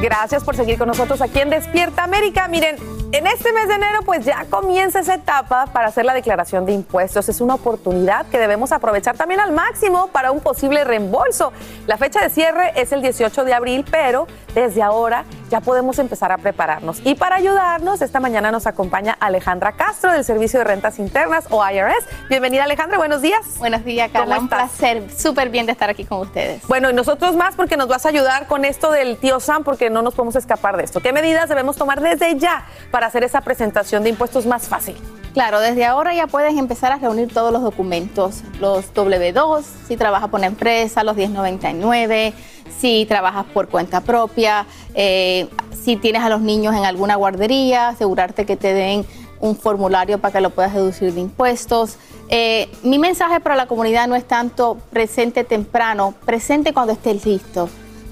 Gracias por seguir con nosotros aquí en Despierta América. Miren, en este mes de enero pues ya comienza esa etapa para hacer la declaración de impuestos. Es una oportunidad que debemos aprovechar también al máximo para un posible reembolso. La fecha de cierre es el 18 de abril, pero desde ahora ya podemos empezar a prepararnos. Y para ayudarnos, esta mañana nos acompaña Alejandra Castro del Servicio de Rentas Internas o IRS. Bienvenida Alejandra, buenos días. Buenos días, Carla. Un placer, súper bien de estar aquí con ustedes. Bueno, y nosotros más porque nos vas a ayudar con esto del tío Sam porque no nos podemos escapar de esto. ¿Qué medidas debemos tomar desde ya para hacer esa presentación de impuestos más fácil? Claro, desde ahora ya puedes empezar a reunir todos los documentos, los W2, si trabajas por una empresa, los 1099, si trabajas por cuenta propia, eh, si tienes a los niños en alguna guardería, asegurarte que te den un formulario para que lo puedas deducir de impuestos. Eh, mi mensaje para la comunidad no es tanto presente temprano, presente cuando estés listo.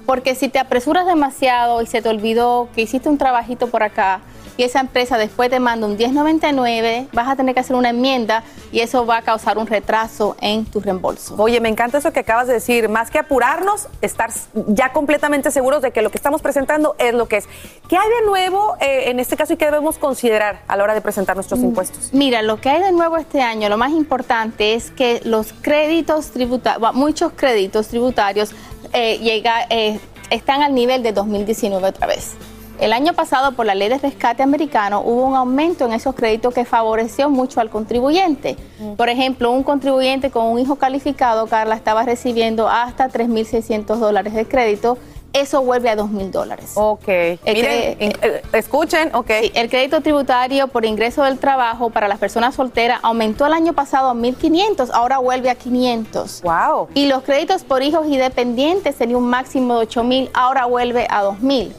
Porque si te apresuras demasiado y se te olvidó que hiciste un trabajito por acá, y esa empresa después te manda un 1099, vas a tener que hacer una enmienda y eso va a causar un retraso en tu reembolso. Oye, me encanta eso que acabas de decir. Más que apurarnos, estar ya completamente seguros de que lo que estamos presentando es lo que es. ¿Qué hay de nuevo eh, en este caso y qué debemos considerar a la hora de presentar nuestros impuestos? Mira, lo que hay de nuevo este año, lo más importante es que los créditos tributarios, muchos créditos tributarios eh, llega, eh, están al nivel de 2019 otra vez. El año pasado, por la ley de rescate americano, hubo un aumento en esos créditos que favoreció mucho al contribuyente. Por ejemplo, un contribuyente con un hijo calificado, Carla, estaba recibiendo hasta 3.600 dólares de crédito. Eso vuelve a 2.000 dólares. Ok. Miren, eh, escuchen, ok. El crédito tributario por ingreso del trabajo para las personas solteras aumentó el año pasado a 1.500, ahora vuelve a 500. Wow. Y los créditos por hijos y dependientes tenía un máximo de 8.000, ahora vuelve a 2.000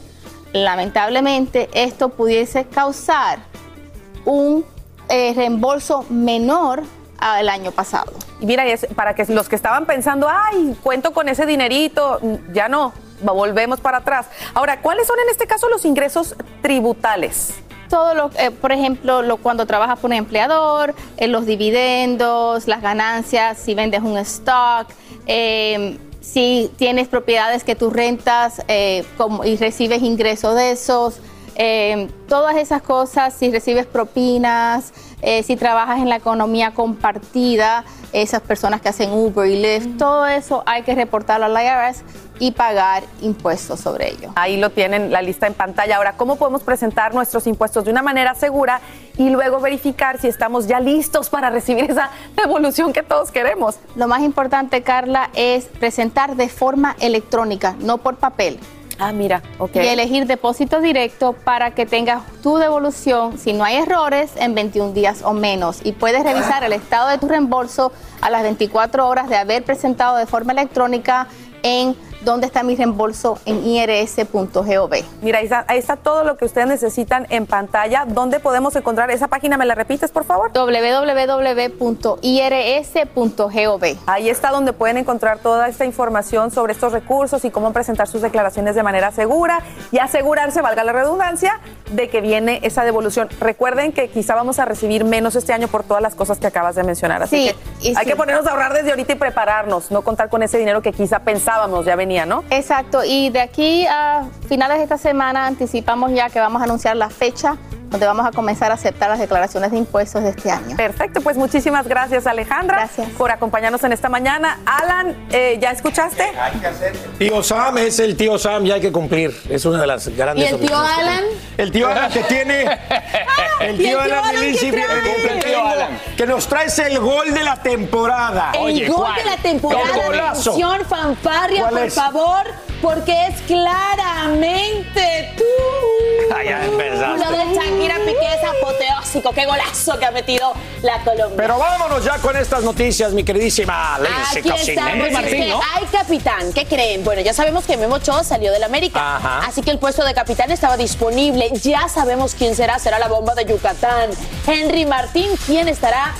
lamentablemente esto pudiese causar un eh, reembolso menor al año pasado. Y mira, es para que los que estaban pensando, ay, cuento con ese dinerito, ya no, volvemos para atrás. Ahora, ¿cuáles son en este caso los ingresos tributales? todo lo, eh, por ejemplo, lo, cuando trabajas por un empleador, eh, los dividendos, las ganancias, si vendes un stock, eh, si tienes propiedades que tú rentas eh, como, y recibes ingresos de esos, eh, todas esas cosas, si recibes propinas, eh, si trabajas en la economía compartida, esas personas que hacen Uber y Lyft, todo eso hay que reportarlo al IRS y pagar impuestos sobre ello. Ahí lo tienen la lista en pantalla. Ahora, ¿cómo podemos presentar nuestros impuestos de una manera segura y luego verificar si estamos ya listos para recibir esa devolución que todos queremos? Lo más importante, Carla, es presentar de forma electrónica, no por papel. Ah, mira, ok. Y elegir depósito directo para que tengas tu devolución, si no hay errores, en 21 días o menos. Y puedes revisar el estado de tu reembolso a las 24 horas de haber presentado de forma electrónica en dónde está mi reembolso en irs.gov. Mira, ahí está, ahí está, todo lo que ustedes necesitan en pantalla. ¿Dónde podemos encontrar esa página? ¿Me la repites, por favor? www.irs.gov. Ahí está donde pueden encontrar toda esta información sobre estos recursos y cómo presentar sus declaraciones de manera segura y asegurarse, valga la redundancia, de que viene esa devolución. Recuerden que quizá vamos a recibir menos este año por todas las cosas que acabas de mencionar. Así Sí, que hay sí. que ponernos a ahorrar desde ahorita y prepararnos, no contar con ese dinero que quizá pensábamos ya venía, Exacto, y de aquí a finales de esta semana anticipamos ya que vamos a anunciar la fecha donde vamos a comenzar a aceptar las declaraciones de impuestos de este año. Perfecto, pues muchísimas gracias Alejandra por acompañarnos en esta mañana. Alan, eh, ¿ya escuchaste? Tío Sam es el tío Sam y hay que cumplir. Es una de las grandes. ¿Y el tío. Alan? El tío Alan que tiene. El ¿Y tío el tío Alan, Alan que cumple el tío Alan, Que nos traes el gol de la temporada. El gol de la temporada, El atención, fanfarria, ¿Cuál por es? favor, porque es claramente tú. Ah, ya empezaste. Lo de Shakira Piqué es apoteósico, qué golazo que ha metido la Colombia. Pero vámonos ya con estas noticias, mi queridísima Lindsay Aquí estamos, es que hay capitán. ¿Qué creen? Bueno, ya sabemos que Memo Ochoa salió del América. Ajá. Así que el puesto de capitán estaba disponible. Ya sabemos quién será. Será la bomba de Yucatán. Henry Martín, ¿quién estará?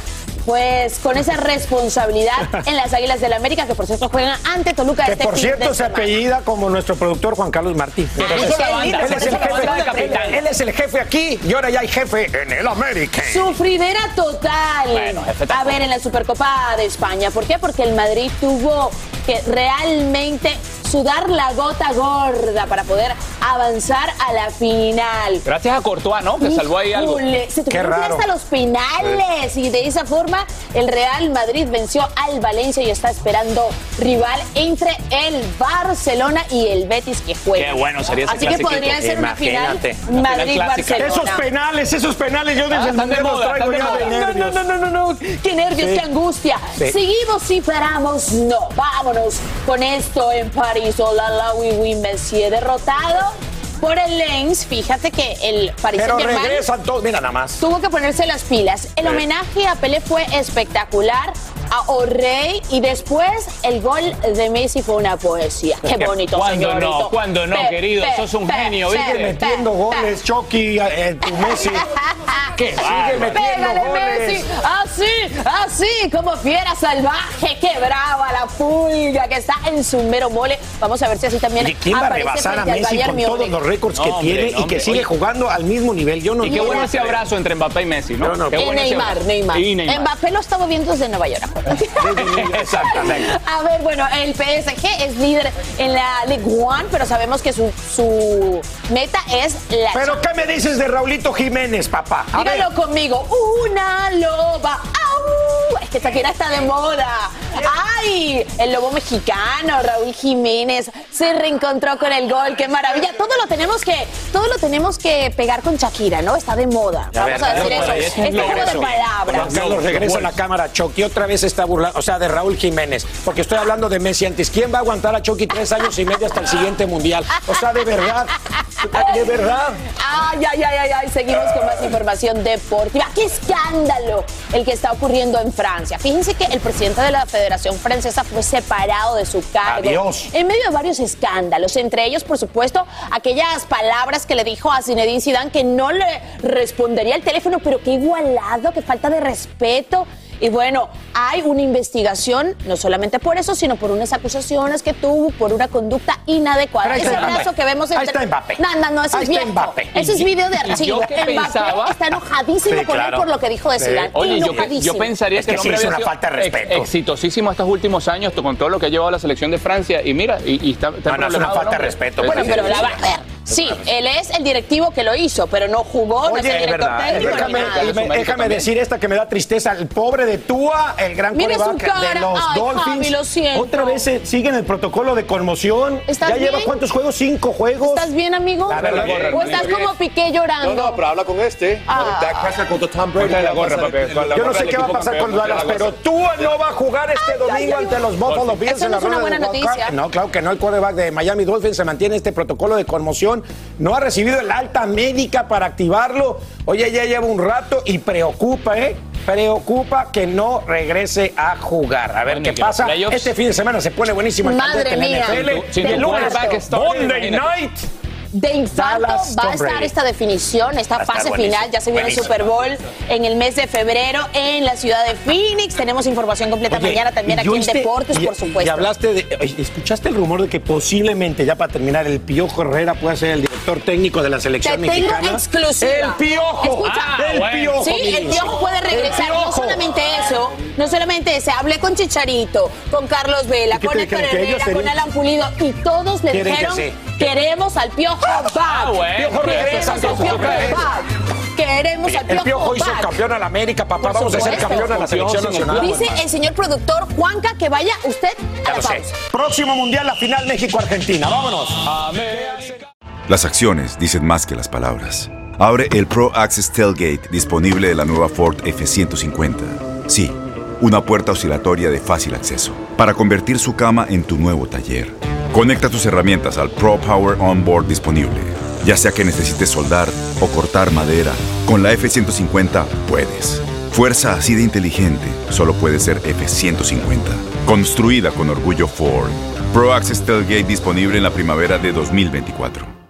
Pues con esa responsabilidad en las Águilas del América, que por cierto juegan ante Toluca Que este por fin cierto de se semana. apellida como nuestro productor Juan Carlos Martín. Entonces, qué lindo, él, es el la jefe, capitán. él, él es el jefe aquí y ahora ya hay jefe en el América. Sufridera total. Bueno, jefe, a ver, en la Supercopa de España. ¿Por qué? Porque el Madrid tuvo que realmente sudar la gota gorda para poder avanzar a la final. Gracias a Courtois, ¿no? Que salvó ahí algo. Se Qué tuvieron que hasta los penales y de esa forma el Real Madrid venció al Valencia y está esperando rival entre el Barcelona y el Betis que juega. Qué bueno sería ese Así que podría ser una final Imagínate, una final Madrid-Barcelona. Esos penales, esos penales, yo desde Ah, el están de moda, traigo ya nervios. No, no, no, no, no. Qué nervios, Sí. qué angustia. Sí. Seguimos y paramos. No, vámonos con esto en París. Hola, la oui, Messi derrotado por el Lens. Fíjate que el Paris Pero regresan todos, mira nada más. tuvo que ponerse las pilas. El Sí. homenaje a Pelé fue espectacular. A O'Reilly y después el gol de Messi fue una poesía. Qué bonito, ¿Cuándo señorito. no? ¿Cuándo no, Pe- querido? pe- Sos un pe- genio, pe- ¿viste? pe- Metiendo pe- goles, Chucky, eh, tu Messi. qué? Sigue metiendo Pégale, goles. Messi. Así, así, como fiera salvaje. Qué brava la pulga que está en su mero mole. Vamos a ver si así también Oye, ¿quién va a rebasar a Messi con todos los récords que No, hombre, tiene no, y hombre, que sigue oye. jugando al mismo nivel? Yo no Y qué bueno ese abrazo entre Mbappé y Messi, ¿no? Qué Y bueno Neymar. Neymar. Y Neymar. Mbappé lo estamos viendo desde Nueva York. Exactamente. A ver, bueno, el PSG es líder en la League One, pero sabemos que su, su meta es la ¿Pero qué me dices de Raulito Jiménez, papá? A ver. Dígalo conmigo. Una loba. ¡Au! Es que Shakira está de moda. ¡Ay! El lobo mexicano, Raúl Jiménez, se reencontró con el gol. ¡Qué maravilla! Todo lo tenemos que, todo lo tenemos que pegar con Shakira, ¿no? Está de moda. Vamos ver, a decir eso. es Este juego de palabras. Carlos regresa a la cámara. Chucky otra vez está burlando, o sea, de Raúl Jiménez, porque estoy hablando de Messi antes. ¿Quién va a aguantar a Chucky tres años y medio hasta el siguiente mundial? O sea, de verdad, de verdad. Ay, ay, ay, ay, ay, seguimos con más información deportiva. ¡Qué escándalo el que está ocurriendo en Francia! Fíjense que el presidente de la Federación Francesa fue separado de su cargo. Adiós. En medio de varios escándalos, entre ellos, por supuesto, aquellas palabras que le dijo a Zinedine Zidane que no le respondería el teléfono, pero qué igualado, qué falta de respeto. Y bueno, hay una investigación, no solamente por eso, sino por unas acusaciones que tuvo por una conducta inadecuada. Ahí Ese brazo que vemos Ahí entre- está Mbappé. No, no, no, ese Ahí es está viejo. Mbappé. Ese es video de archivo. Mbappé pensaba- está enojadísimo Sí, con él claro. por lo que dijo de Sí. Zidane. Oye, yo, pe- enojadísimo. yo pensaría Es que, que sí había una falta de ex- respeto. exitosísimo estos últimos años con todo lo que ha llevado a la selección de Francia y mira, y, y está, está No, no, es una falta de respeto. Sí, Bueno, sí, pero sí, la sí. va a ver. Sí, él es el directivo que lo hizo, pero no jugó, no es el director verdad, es técnico Déjame, ni nada. me- déjame decir esta que me da tristeza. El pobre de Tua, el gran coreback de los Ay, Dolphins. Javi, lo siento. Otra vez siguen el protocolo de conmoción. ¿Estás ¿Ya lleva cuántos juegos? ¿Cinco juegos? ¿Estás bien, amigo? La verdad, gorra, ¿O estás como Piqué llorando? habla con este. Ah. Dak Prescott contra Tom Brady. Ponte la gorra, papi, con la Yo no sé qué va a pasar con Dallas, pero Tua no va a jugar este domingo ante los Buffalo Bills Eso en no la es una buena noticia. No, claro que no. El quarterback de Miami Dolphins se mantiene este protocolo de conmoción. No ha recibido el alta médica para activarlo. Oye, ya lleva un rato y preocupa, ¿eh? Preocupa que no regrese a jugar. A ver Bueno, qué pasa. playoffs- Este fin de semana se pone buenísimo el Madre mía. NFL. Sin starter, Monday. Night. De infarto Dallas, va a estar Brady. esta definición, esta Va fase final. Ya se viene el. Super Bowl en el mes de febrero en la ciudad de Phoenix. Tenemos información completa Oye, mañana también aquí en Deportes, y- por supuesto. Y hablaste de. ¿Escuchaste el rumor de que posiblemente, ya para terminar, el Piojo Herrera pueda ser el director técnico de la Te selección tengo mexicana? exclusiva. ¡El Piojo! Escucha. Ah, el bueno. Piojo! Sí, el. Piojo puede regresar. No solamente eso, no solamente ese. Hablé con Chicharito, con Carlos Vela, ¿Y qué con Héctor Herrera, con Alan Pulido y todos le Quieren que dijeron sí. queremos al Piojo back. Ah, bueno. Piojo regresa, Queremos al Piojo Piojo regresa. back. Queremos al El Piojo, Piojo hizo back. campeón a la América, papá. Vamos a ser campeón a la selección nacional. Dice el señor productor Juanca que vaya usted a Ya la pausa. Próximo mundial, la final México-Argentina. Vámonos. Las acciones dicen más que las palabras. Abre el Pro Access Tailgate disponible de la nueva Ford F-150. Sí, una puerta oscilatoria de fácil acceso para convertir su cama en tu nuevo taller. Conecta tus herramientas al Pro Power Onboard disponible. Ya sea que necesites soldar o cortar madera, con la F-150 puedes. Fuerza así de inteligente solo puede ser F-150. Construida con orgullo Ford. Pro Access Tailgate disponible en la primavera de 2024.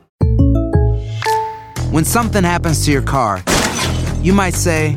When something happens to your car, you might say,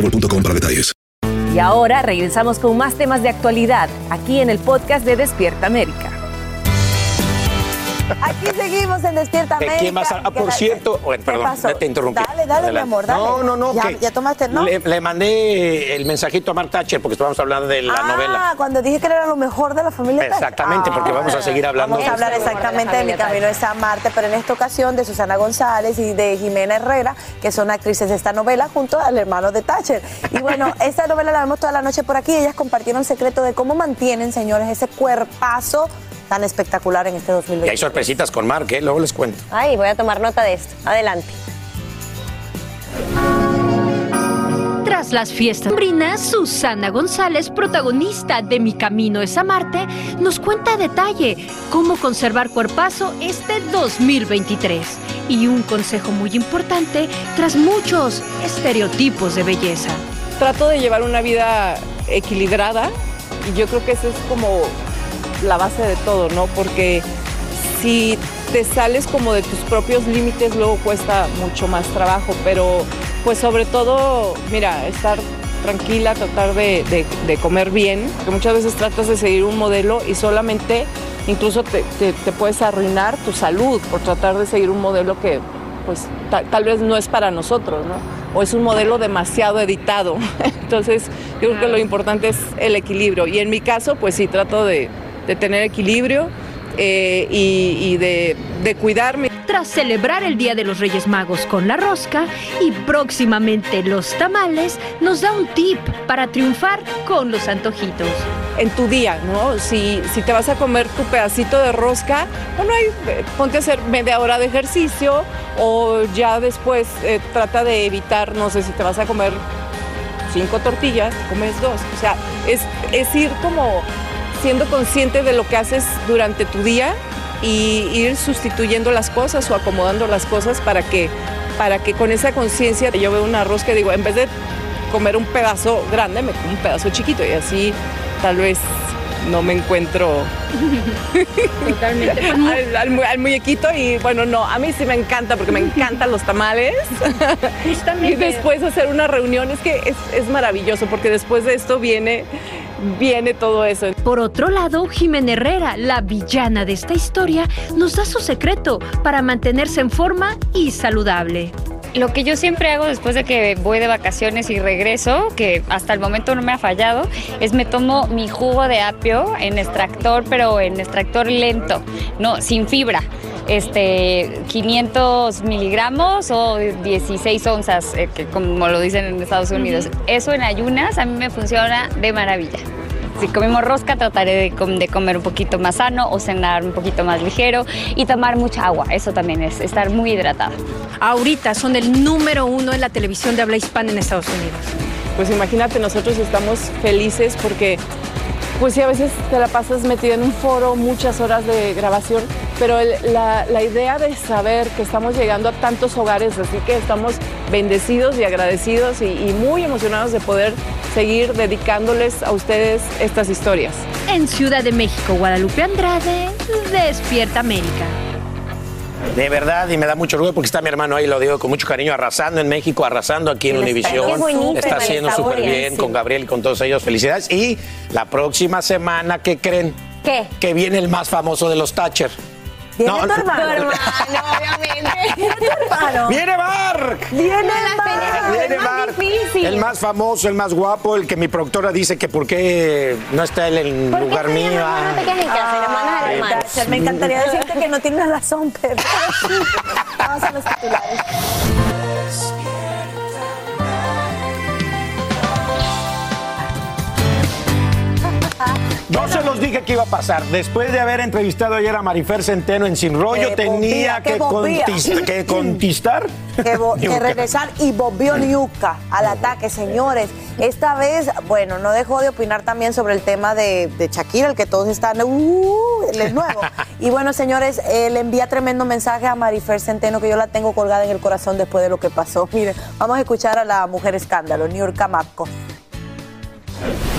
para detalles. Y ahora regresamos con más temas de actualidad aquí en el podcast de Despierta América. Aquí seguimos en Despierta ¿De América. quién vas a- Ah, por ¿Qué- cierto, bueno, perdón, pasó? te interrumpí. Dale, dale, mi amor, dale. No, no, no. ¿Ya, ya tomaste, no? Le, le mandé el mensajito a Mark Thatcher porque estábamos hablando de la ah, novela. cuando dije que era lo mejor de la familia. Exactamente, porque vamos a seguir hablando Vamos a de hablar exactamente de mi camino de San Marte, pero en esta ocasión de Susana González y de Jimena Herrera, que son actrices de esta novela, junto al hermano de Thatcher. Y bueno, esta novela la vemos toda la noche por aquí. Ellas compartieron secreto de cómo mantienen, señores, ese cuerpazo tan espectacular en este Y 2020. hay sorpresitas con Mark, ¿eh? luego les cuento. Ay, voy a tomar nota de esto. Adelante. Tras las fiestas brinas, Susana González, protagonista de Mi Camino es a Marte, nos cuenta a detalle cómo conservar cuerpazo este 2023 y un consejo muy importante tras muchos estereotipos de belleza. Trato de llevar una vida equilibrada y yo creo que eso es como la base de todo, ¿no? Porque si te sales como de tus propios límites, luego cuesta mucho más trabajo, pero pues sobre todo, mira, estar tranquila, tratar de, de- de comer bien, que muchas veces tratas de seguir un modelo y solamente incluso te, te- te puedes arruinar tu salud por tratar de seguir un modelo que pues ta- tal vez no es para nosotros, ¿no? O es un modelo demasiado editado. Entonces, yo creo que lo importante es el equilibrio. Y en mi caso, pues sí, trato de, de tener equilibrio eh, y, y de, de cuidarme. Tras celebrar el Día de los Reyes Magos con la rosca y próximamente los tamales, nos da un tip para triunfar con los antojitos. en tu día, ¿no? Si, si te vas a comer tu pedacito de rosca, bueno, ahí, eh, ponte a hacer media hora de ejercicio o ya después eh, trata de evitar, no sé, si te vas a comer cinco tortillas, comes dos. O sea, es, es ir como siendo consciente de lo que haces durante tu día y ir sustituyendo las cosas o acomodando las cosas para que, para que con esa conciencia yo veo una rosca y digo, en vez de comer un pedazo grande, me como un pedazo chiquito y así tal vez no me encuentro Totalmente. al, al al muñequito y bueno, no, a mí sí me encanta porque me encantan los tamales. y después hacer una reunión es que es, es maravilloso porque después de esto viene, viene todo eso. Por otro lado, Jimena Herrera, la villana de esta historia, nos da su secreto para mantenerse en forma y saludable. Lo que yo siempre hago después de que voy de vacaciones y regreso, que hasta el momento no me ha fallado, es me tomo mi jugo de apio en extractor, pero en extractor lento, no, sin fibra. Este, 500 miligramos o 16 onzas, eh, que como lo dicen en Estados Unidos. Eso en ayunas a mí me funciona de maravilla. Si comemos rosca, trataré de, com- de comer un poquito más sano o cenar un poquito más ligero y tomar mucha agua. Eso también es estar muy hidratada. Ahorita son el número uno en la televisión de habla hispana en Estados Unidos. Pues imagínate, nosotros estamos felices porque pues sí, a veces te la pasas metida en un foro, muchas horas de grabación, pero la, la idea de saber que estamos llegando a tantos hogares, así que estamos bendecidos y agradecidos y muy emocionados de poder seguir dedicándoles a ustedes estas historias. En Ciudad de México, Guadalupe Andrade, Despierta América. De verdad, y me da mucho orgullo porque está mi hermano ahí, lo digo con mucho cariño, arrasando en México, arrasando aquí en Univisión. Está haciendo súper bien, bien sí. con Gabriel y con todos ellos. Felicidades. Y la próxima semana, ¿qué creen? ¿Qué? Que viene el más famoso de los Thatcher. ¿Viene No, tu no. hermano? Tu hermano, obviamente. ¿Viene tu hermano? ¡Viene Mark! ¡Viene Mark! Viene el más Mark. El más famoso, el más guapo, el que mi productora dice que por qué no está él en ¿Por qué lugar mío. No te quejes en casa, al Ay, hermano. Me encantaría decirte que no tienes razón, pero vamos a los titulares. Yo se los dije que iba a pasar. Después de haber entrevistado ayer a Marifer Centeno en Sin Rollo, tenía que, bobía. contist- que conquistar. que, vo- que Yuca. regresar y volvió Niuca al ataque, señores. Esta vez, bueno, no dejó de opinar también sobre el tema de, de Shakira, el que todos están, uh, él es nuevo. Y bueno, señores, eh, le envía tremendo mensaje a Marifer Centeno, que yo la tengo colgada en el corazón después de lo que pasó. Miren, vamos a escuchar a la mujer escándalo, Niurka Marco.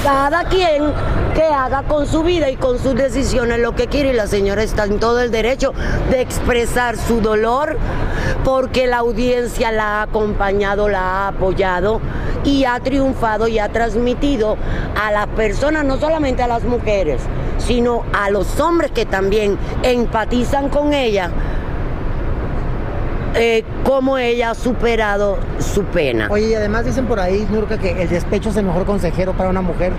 Cada quien que haga con su vida y con sus decisiones lo que quiere. Y la señora está en todo el derecho de expresar su dolor porque la audiencia la ha acompañado, la ha apoyado y ha triunfado y ha transmitido a las personas, no solamente a las mujeres, sino a los hombres que también empatizan con ella, eh, cómo ella ha superado su pena. Oye, y además dicen por ahí, Nurka, que el despecho es el mejor consejero para una mujer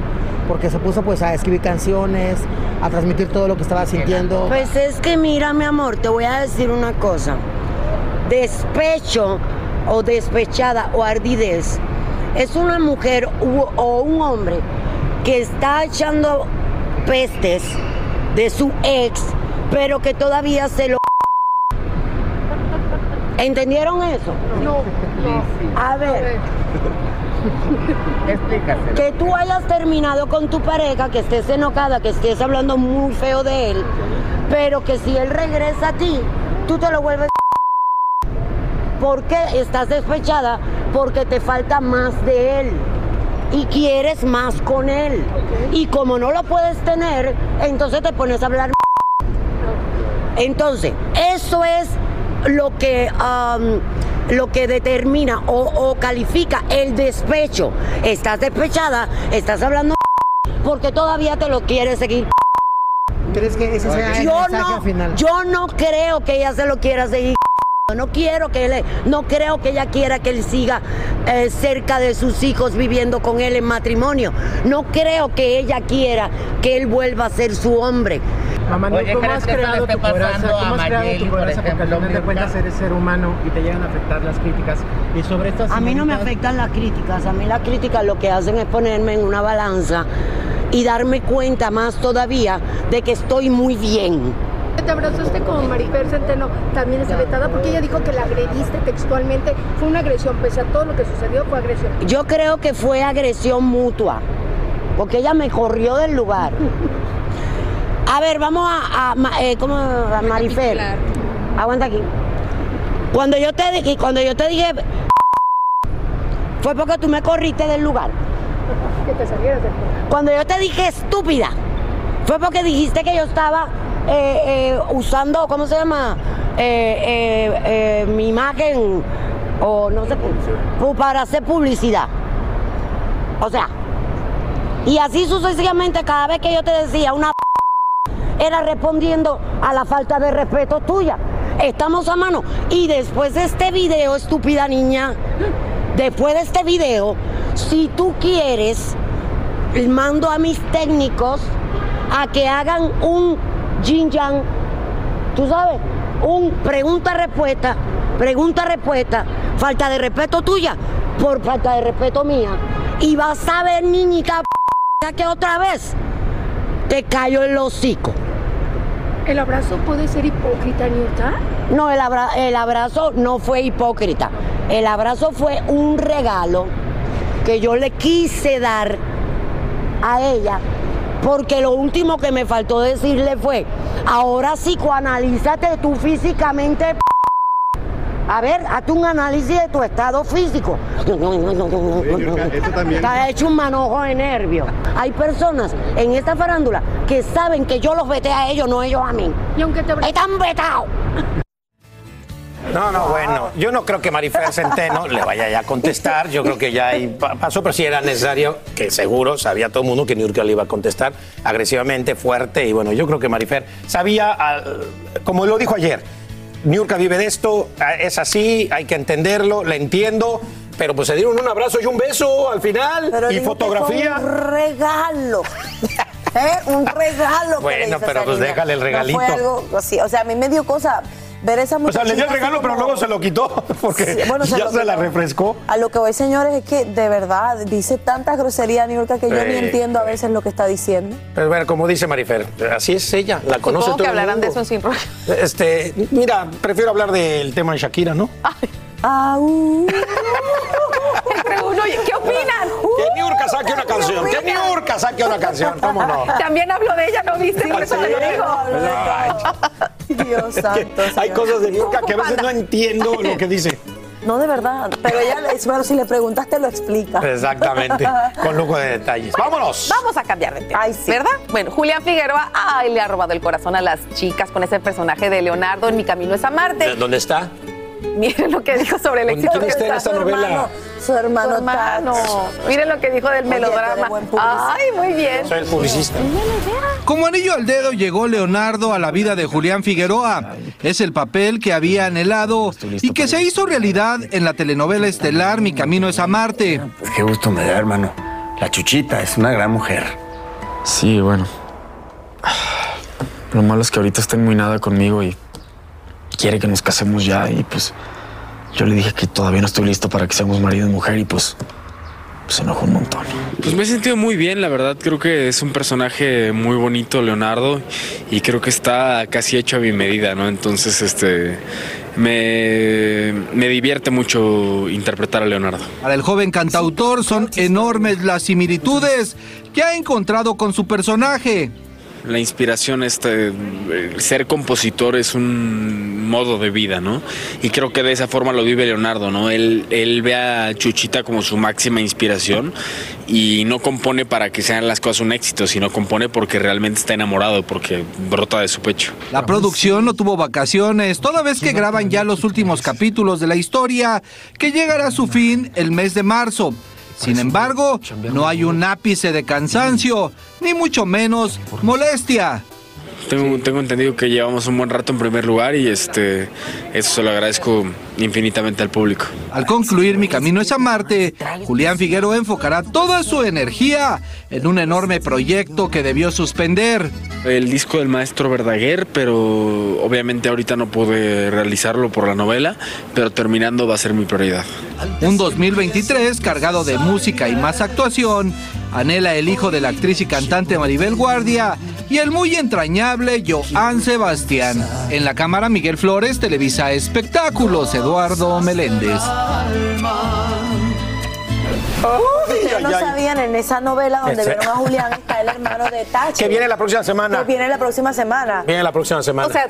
porque se puso pues a escribir canciones, a transmitir todo lo que estaba sintiendo. Pues es que mira, mi amor, te voy a decir una cosa. Despecho o despechada o ardidez es una mujer u- o un hombre que está echando pestes de su ex, pero que todavía se lo... ¿Entendieron eso? No, A ver. Que tú hayas terminado con tu pareja, que estés enojada, que estés hablando muy feo de él, pero que si él regresa a ti, tú te lo vuelves. ¿Por qué estás despechada? Porque te falta más de él y quieres más con él. Y como no lo puedes tener, entonces te pones a hablar. Entonces, eso es lo que, am, lo que determina o, o califica el despecho. Estás despechada, estás hablando porque todavía te lo quieres seguir. ¿Crees que ese sea el Yo mensaje no, al final? yo no creo que ella se lo quiera seguir. No quiero que él, no creo que ella quiera que él siga eh, cerca de sus hijos viviendo con él en matrimonio. No creo que ella quiera que él vuelva a ser su hombre. Mamá, ¿no? Oye, ¿cómo ¿crees has creado tu coraza? ¿Cómo has creado tu coraza? Porque al final de cuentas eres ser humano y te llegan a afectar las críticas. Y sobre estas A mí no me afectan las críticas, a mí las críticas lo que hacen es ponerme en una balanza y darme cuenta más todavía de que estoy muy bien. Te abrazaste con Marifer Centeno, también está vetada porque ella dijo que la agrediste textualmente. Fue una agresión, pese a todo lo que sucedió, fue agresión. Yo creo que fue agresión mutua, porque ella me corrió del lugar. A ver, vamos a, a eh, ¿cómo? A Marifer. Aguanta aquí. Cuando yo te dije, cuando yo te dije, fue porque tú me corriste del lugar. Que te salieras del. Cuando yo te dije estúpida, fue porque dijiste que yo estaba eh, eh, usando, ¿cómo se llama? Eh, mi imagen, o no sé, para hacer publicidad. O sea, y así sucesivamente, cada vez que yo te decía una era respondiendo a la falta de respeto tuya. Estamos a mano. Y después de este video, estúpida niña, después de este video, si tú quieres, mando a mis técnicos a que hagan un yin yang, tú sabes, un pregunta-respuesta, pregunta-respuesta, falta de respeto tuya por falta de respeto mía. Y vas a ver, niñita, que otra vez te cayó el hocico. ¿El abrazo puede ser hipócrita, Niurka? No, el, abra- el abrazo no fue hipócrita. El abrazo fue un regalo que yo le quise dar a ella, porque lo último que me faltó decirle fue, ahora psicoanalízate tú físicamente. A ver, hazte un análisis de tu estado físico. Está hecho un manojo de nervios. Hay personas en esta farándula que saben que yo los vete a ellos, no ellos a mí. Y aunque te Están vetados. No, no, bueno, yo no creo que Marifer Centeno le vaya ya a contestar. Yo creo que ya ahí pasó, pero sí era necesario, que seguro sabía todo el mundo que Niurka le iba a contestar agresivamente, fuerte. Y bueno, yo creo que Marifer sabía, como lo dijo ayer, Niurka vive de esto, es así, hay que entenderlo, le entiendo. Pero pues se dieron un abrazo y un beso al final Pero y que fotografía. un regalo. ¿Eh? Un regalo. que Bueno, le hizo pero pues niña. déjale el No regalito. fue algo así. O sea, a mí me dio cosa ver esa O sea, le dio el regalo, pero luego se lo quitó porque Sí, bueno, ya se la refrescó. A lo que voy, señores, es que de verdad dice tantas groserías, Niurka, que yo ni entiendo a veces lo que está diciendo. Pero bueno, como dice Marifer, así es ella, la conoce todo que el hablarán de eso sin rollo. Este, mira, prefiero hablar del tema de Shakira, ¿no? Au. Entre uno y- ¿Qué opinan? Que Niurka saque una canción, que Niurka saque una canción, ¿cómo no? También hablo de ella, ¿no viste? Por eso te lo digo. Dios Que santo. hay cosas de Niurka que a veces no entiendo lo que dice. No, de verdad. Pero ella, bueno, si le preguntas, te lo explica. Exactamente, con lujo de detalles. ¡Vámonos! Vamos a cambiar de tema, ¿verdad? Bueno, Julián Figueroa, ay, le ha robado el corazón a las chicas con ese personaje de Leonardo en Mi Camino es a Marte. ¿Dónde está? Miren lo que dijo sobre el ¿Quién éxito de está en esta- esta novela? Su hermano, Su hermano. Miren lo que dijo del melodrama. Ay, muy bien. Soy el publicista. Como anillo al dedo llegó Leonardo a la vida de Julián Figueroa. Es el papel que había anhelado y que se hizo realidad en la telenovela estelar Mi Camino es a Marte. Qué gusto me da, hermano. La Chuchita es una gran mujer. Sí, bueno. Lo malo es que ahorita está muy nada conmigo y quiere que nos casemos ya y pues yo le dije que todavía no estoy listo para que seamos marido y mujer y pues se enojó un montón. Pues me he sentido muy bien, la verdad. Creo que es un personaje muy bonito, Leonardo, y creo que está casi hecho a mi medida, ¿no? Entonces, este, me, me divierte mucho interpretar a Leonardo. Para el joven cantautor son enormes las similitudes que ha encontrado con su personaje. La inspiración, este, el ser compositor es un modo de vida, ¿no? Y creo que de esa forma lo vive Leonardo, ¿no? Él, él ve a Chuchita como su máxima inspiración y no compone para que sean las cosas un éxito, sino compone porque realmente está enamorado, porque brota de su pecho. La producción no tuvo vacaciones, toda vez que graban ya los últimos capítulos de la historia, que llegará a su fin el mes de marzo. Sin embargo, no hay un ápice de cansancio, ni mucho menos molestia. Tengo, tengo entendido que llevamos un buen rato en primer lugar y este, eso se lo agradezco infinitamente al público. Al concluir Mi Camino es a Marte, Julián Figueroa enfocará toda su energía en un enorme proyecto que debió suspender. El disco del maestro Verdaguer, pero obviamente ahorita no pude realizarlo por la novela, pero terminando va a ser mi prioridad. Un 2023 cargado de música y más actuación, anhela el hijo de la actriz y cantante Maribel Guardia y el muy entrañable Joan Sebastián. En la cámara Miguel Flores, Televisa Espectáculos, Eduardo Meléndez. Ustedes no sabían en esa novela donde vieron a Julián está el hermano de Tachi. Que viene la próxima semana. Que viene la próxima semana. Viene la próxima semana. O sea,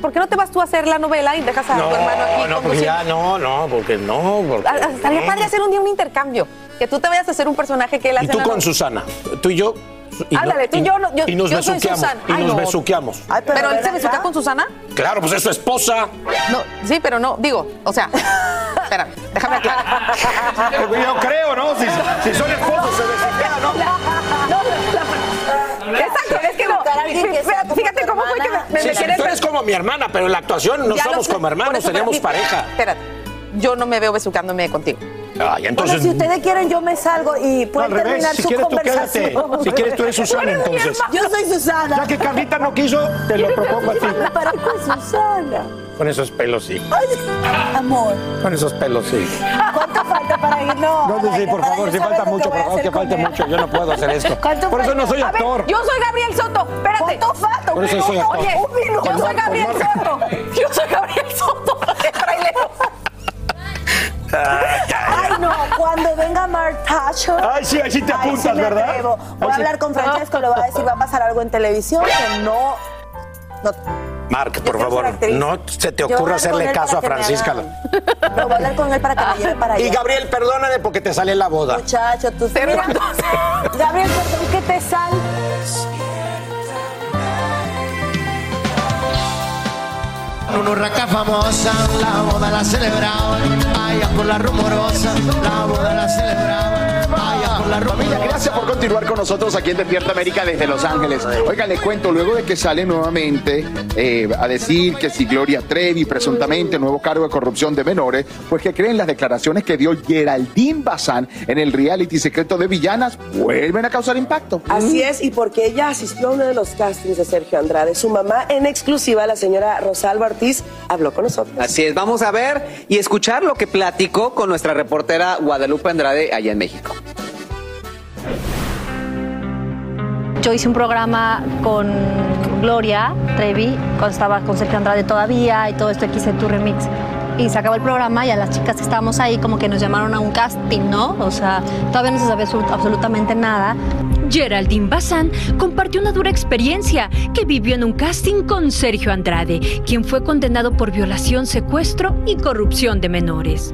¿por qué no te vas tú a hacer la novela y dejas a no, tu hermano aquí no, porque conduciendo? ya no, no, porque no. Porque, Ah, Estaría padre hacer un día un intercambio. Que tú te vayas a hacer un personaje que él hace Y tú en la con. Susana, tú y yo. y no- Ándale, tú y yo, no- yo- y nos yo soy besuqueamos. Susana. Y Ay, nos no. besuqueamos. pero, él se besuquea con Susana. Claro, pues es su esposa. No, sí, pero no, digo, o sea, espera, déjame aclarar. Yo creo, ¿no? Si, si son esposos, se besuquean, ¿no? Exacto, es que no. Fíjate, fíjate cómo fue que me, me Sí, sí, quieres tú eres como mi hermana, pero en la actuación no Ya somos como hermanos, tenemos pareja. Espérate, yo no me veo besucándome contigo. Ay, entonces. Bueno, si ustedes quieren, yo me salgo y pueden revés, terminar si su quieres tú conversación. quédate. Si quieres tú eres Susana, entonces. Yo soy Susana. Ya que Carlita no quiso, te lo propongo a ti. Me parezco a Susana. Con esos pelos, sí. Ay, amor, Con esos pelos, sí. ¿cuánto falta para ir? No, No, sí, por favor, si falta mucho, por favor, que falte mucho. Yo no puedo hacer esto. ¿Cuánto Por eso no soy actor. yo soy Gabriel Soto, espérate. ¿Cuánto falta? Por eso soy actor. Oye, Un minuto. yo soy Gabriel. Soto. Yo soy Gabriel Soto. trailero. Ay, no, cuando venga Mark Thatcher. Ay, sí, ahí sí te apuntas, me ¿verdad? atrevo. Voy a sí. hablar con Francesco, le voy a decir, va a pasar algo en televisión que no. no Marc, por favor, no se te ocurra hacerle caso a Francisca. No, voy a hablar con él para que me lleve para allá. Y Gabriel, perdóname porque te sale la boda. Muchacho, tú mira, Gabriel, perdón que te sal. Una urraca famosa, la boda la celebraban, allá por la rumorosa, la boda la celebraban, Familia, gracias por continuar con nosotros aquí en Despierta América desde Los Ángeles. Oigan, les cuento, luego de que sale nuevamente eh, a decir que si Gloria Trevi, presuntamente nuevo cargo de corrupción de menores, pues que creen las declaraciones que dio Geraldine Bazán en el reality secreto de villanas, vuelven a causar impacto. Así es, y porque ella asistió a uno de los castings de Sergio Andrade, su mamá en exclusiva, la señora Rosalba Ortiz, habló con nosotros. Así es, vamos a ver y escuchar lo que platicó con nuestra reportera Guadalupe Andrade allá en México. Yo hice un programa con Gloria Trevi, cuando estaba con Sergio Andrade todavía y todo esto aquí en tu remix. Y se acabó el programa y a las chicas que estábamos ahí como que nos llamaron a un casting, ¿no? O sea, todavía no se sabía absolut- absolutamente nada. Geraldine Bazán compartió una dura experiencia que vivió en un casting con Sergio Andrade, quien fue condenado por violación, secuestro y corrupción de menores.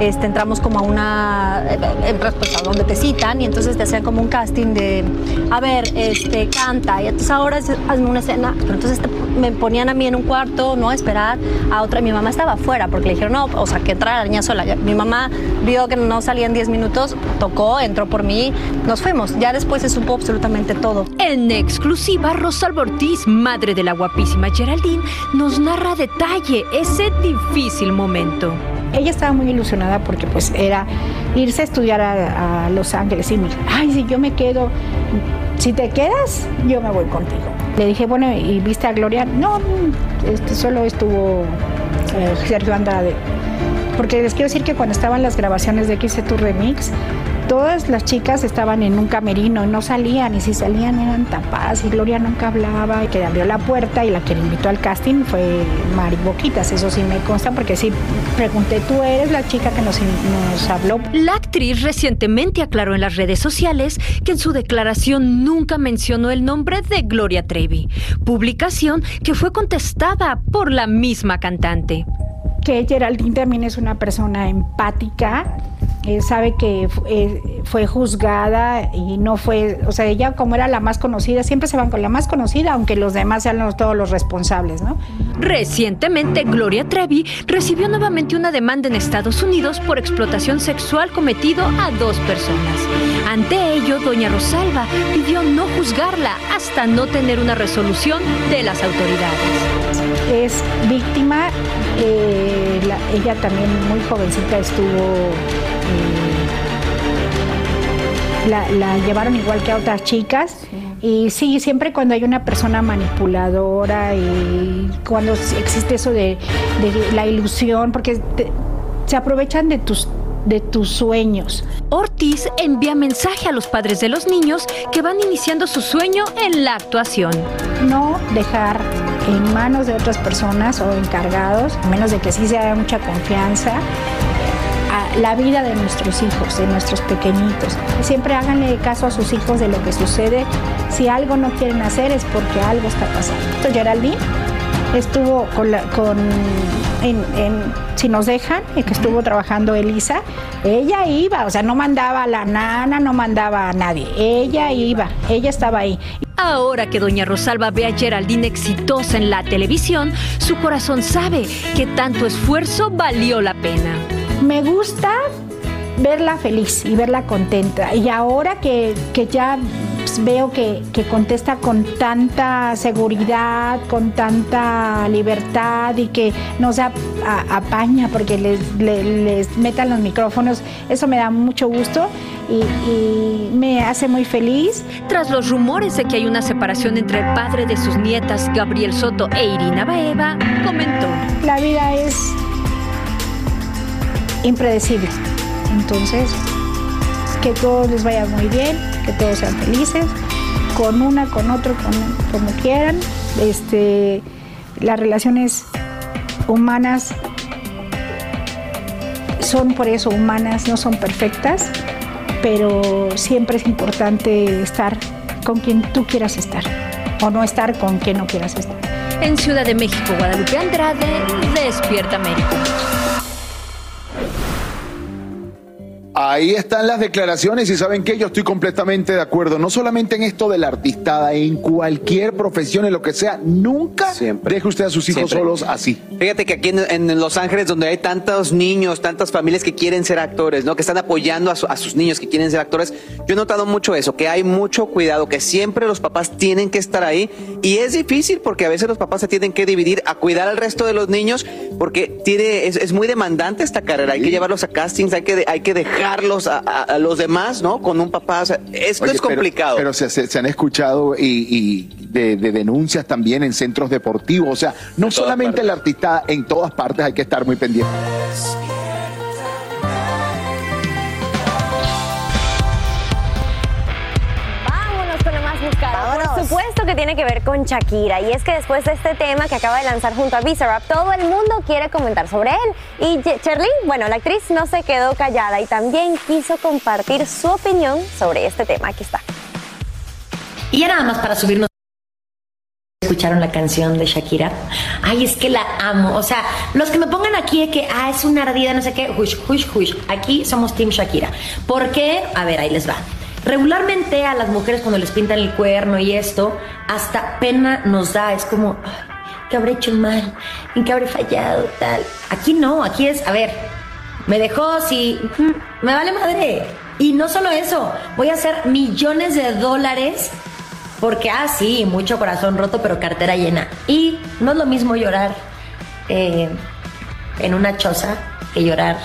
este, entramos como a una, pues, a donde te citan y entonces te hacían como un casting de, a ver, este, canta y entonces ahora hazme una escena, pero entonces te- me ponían a mí en un cuarto, no a esperar a otra, mi mamá estaba afuera porque le dijeron, no, o sea, que entrara la niña sola. Ya- Mi mamá vio que no salía en 10 minutos, tocó, entró por mí, nos fuimos. Ya después se supo absolutamente todo. En exclusiva, Rosalba Ortiz, madre de la guapísima Geraldine, nos narra a detalle ese difícil momento. Ella estaba muy ilusionada porque pues era irse a estudiar a, a Los Ángeles y me dijo, ay, si yo me quedo, si te quedas, yo me voy contigo. Le dije, bueno, ¿y viste a Gloria? No, este, solo estuvo Sergio Andrade. Porque les quiero decir que cuando estaban las grabaciones de XC Tu Remix, todas las chicas estaban en un camerino y no salían, y si salían eran tapadas, y Gloria nunca hablaba, y que abrió la puerta, y la que le invitó al casting fue Mari Boquitas, eso sí me consta, porque sí pregunté, ¿tú eres la chica que nos, nos habló? La actriz recientemente aclaró en las redes sociales que en su declaración nunca mencionó el nombre de Gloria Trevi, publicación que fue contestada por la misma cantante. Que Geraldine también es una persona empática, eh, sabe que eh, fue juzgada y no fue, o sea, ella como era la más conocida, siempre se van con la más conocida, aunque los demás sean los- todos los responsables, ¿no? Recientemente, Gloria Trevi recibió nuevamente una demanda en Estados Unidos por explotación sexual cometido a dos personas. Ante ello, doña Rosalba pidió no juzgarla hasta no tener una resolución de las autoridades. Es víctima, eh, la- ella también muy jovencita estuvo... eh, la, la llevaron igual que a otras chicas. Y sí, siempre cuando hay una persona manipuladora y cuando existe eso de, de la ilusión, porque te- se aprovechan de tus, de tus sueños. Ortiz envía mensaje a los padres de los niños que van iniciando su sueño en la actuación. No dejar en manos de otras personas o encargados, a menos de que sí se haya mucha confianza, la vida de nuestros hijos, de nuestros pequeñitos. Siempre háganle caso a sus hijos de lo que sucede. Si algo no quieren hacer es porque algo está pasando. Geraldine estuvo con, la- con en, en Si nos dejan, en que estuvo trabajando Elisa, ella iba, o sea, no mandaba a la nana, no mandaba a nadie, ella iba, ella estaba ahí. Ahora que doña Rosalba ve a Geraldine exitosa en la televisión, su corazón sabe que tanto esfuerzo valió la pena. Me gusta verla feliz y verla contenta. Y ahora que, que ya pues, veo que, que contesta con tanta seguridad, con tanta libertad y que no se ap- apaña porque les, le- les metan los micrófonos, eso me da mucho gusto y, y me hace muy feliz. Tras los rumores de que hay una separación entre el padre de sus nietas, Gabriel Soto e Irina Baeva, comentó. La vida es impredecible. Entonces, que todos les vaya muy bien, que todos sean felices, con una, con otro, con, como quieran. Este, las relaciones humanas son por eso humanas, no son perfectas, pero siempre es importante estar con quien tú quieras estar o no estar con quien no quieras estar. En Ciudad de México, Guadalupe Andrade, Despierta América. Ahí están las declaraciones y saben que yo estoy completamente de acuerdo, no solamente en esto de la artistada, en cualquier profesión, en lo que sea, nunca deje usted a sus hijos Siempre. solos así. Fíjate que aquí en, en Los Ángeles, donde hay tantos niños, tantas familias que quieren ser actores, ¿no? Que están apoyando a, su- a sus niños que quieren ser actores, yo he notado mucho eso, que hay mucho cuidado, que siempre los papás tienen que estar ahí. Y es difícil porque a veces los papás se tienen que dividir a cuidar al resto de los niños porque tiene, es, es muy demandante esta carrera. Hay que llevarlos a castings, hay que, hay que a, a- a los demás, ¿no? Con un papá. O sea, esto Oye, es complicado. Pero, se, se- se han escuchado y, y de, de denuncias también en centros deportivos. O sea, no solamente el artista, en todas partes hay que estar muy pendiente. Por supuesto que tiene que ver con Shakira. Y es que después de este tema que acaba de lanzar junto a Bizarrap, todo el mundo quiere comentar sobre él. Y Cherlyn, bueno, la actriz no se quedó callada y también quiso compartir su opinión sobre este tema. Aquí está. Y ya nada más para subirnos ¿Escucharon la canción de Shakira? Ay, es que la amo. O sea, los que me pongan aquí de que, ah, es una ardida, no sé qué, hush, hush, hush. Aquí somos Team Shakira. ¿Por qué? A ver, ahí les va. Regularmente a las mujeres cuando les pintan el cuerno y esto, hasta pena nos da. Es como, ¿qué habré hecho mal? ¿En qué habré fallado? Tal. Aquí no, aquí es, a ver, me dejó, sí, ujú, me vale madre. Y no solo eso, voy a hacer millones de dólares porque, ah, sí, mucho corazón roto, pero cartera llena. Y no es lo mismo llorar eh, en una choza que llorar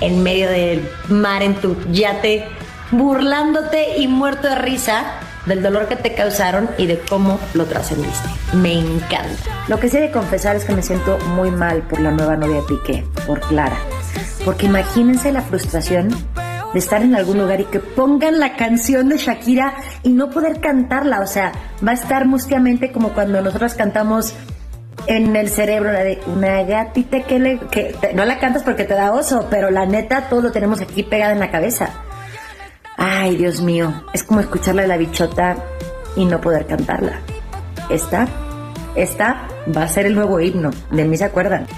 en medio del mar en tu yate, burlándote y muerto de risa del dolor que te causaron y de cómo lo trascendiste. Me encanta. Lo que sí he de confesar es que me siento muy mal por la nueva novia de Piqué, por Clara. Porque imagínense la frustración de estar en algún lugar y que pongan la canción de Shakira y no poder cantarla. O sea, va a estar mustiamente como cuando nosotros cantamos en el cerebro la de una gatita que le... que no la cantas porque te da oso, pero la neta todo lo tenemos aquí pegado en la cabeza. Ay, Dios mío, es como escucharla la bichota y no poder cantarla. Esta, esta va a ser el nuevo himno, de mí se acuerdan.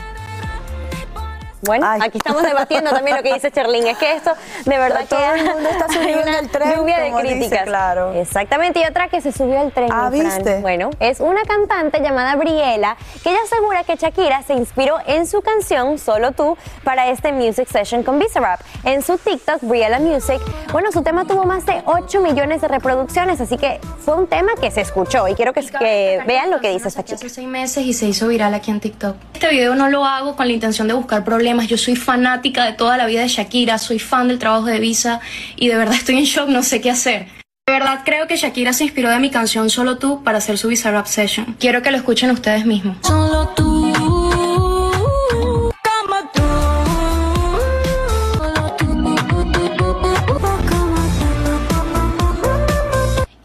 Bueno, aquí estamos debatiendo también lo que dice Cherlin. Es que esto, de verdad Todo que el mundo está en una el tren, lluvia de dice, críticas. claro. Exactamente. Y otra que se subió al tren. Ah. ¿viste? Bueno, es una cantante llamada Briela que ella asegura que Shakira se inspiró en su canción Solo tú para este music session con Bizarrap. En su TikTok, Briela Music, bueno, su tema tuvo más de 8 millones de reproducciones, así que fue un tema que se escuchó y quiero que, que vean lo que dice esta chica. Hace seis meses y se hizo viral aquí en TikTok. Este video no lo hago con la intención de buscar problemas. Yo soy fanática de toda la vida de Shakira, soy fan del trabajo de Visa y de verdad estoy en shock, no sé qué hacer. De verdad creo que Shakira se inspiró de mi canción Solo tú para hacer su Visa Rap Session. Quiero que lo escuchen ustedes mismos.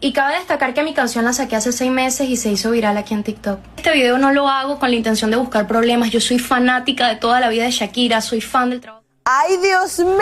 Y cabe destacar que mi canción la saqué hace seis meses y se hizo viral aquí en TikTok. Este video no lo hago con la intención de buscar problemas. Yo soy fanática de toda la vida de Shakira, soy fan del trabajo. ¡Ay, Dios mío!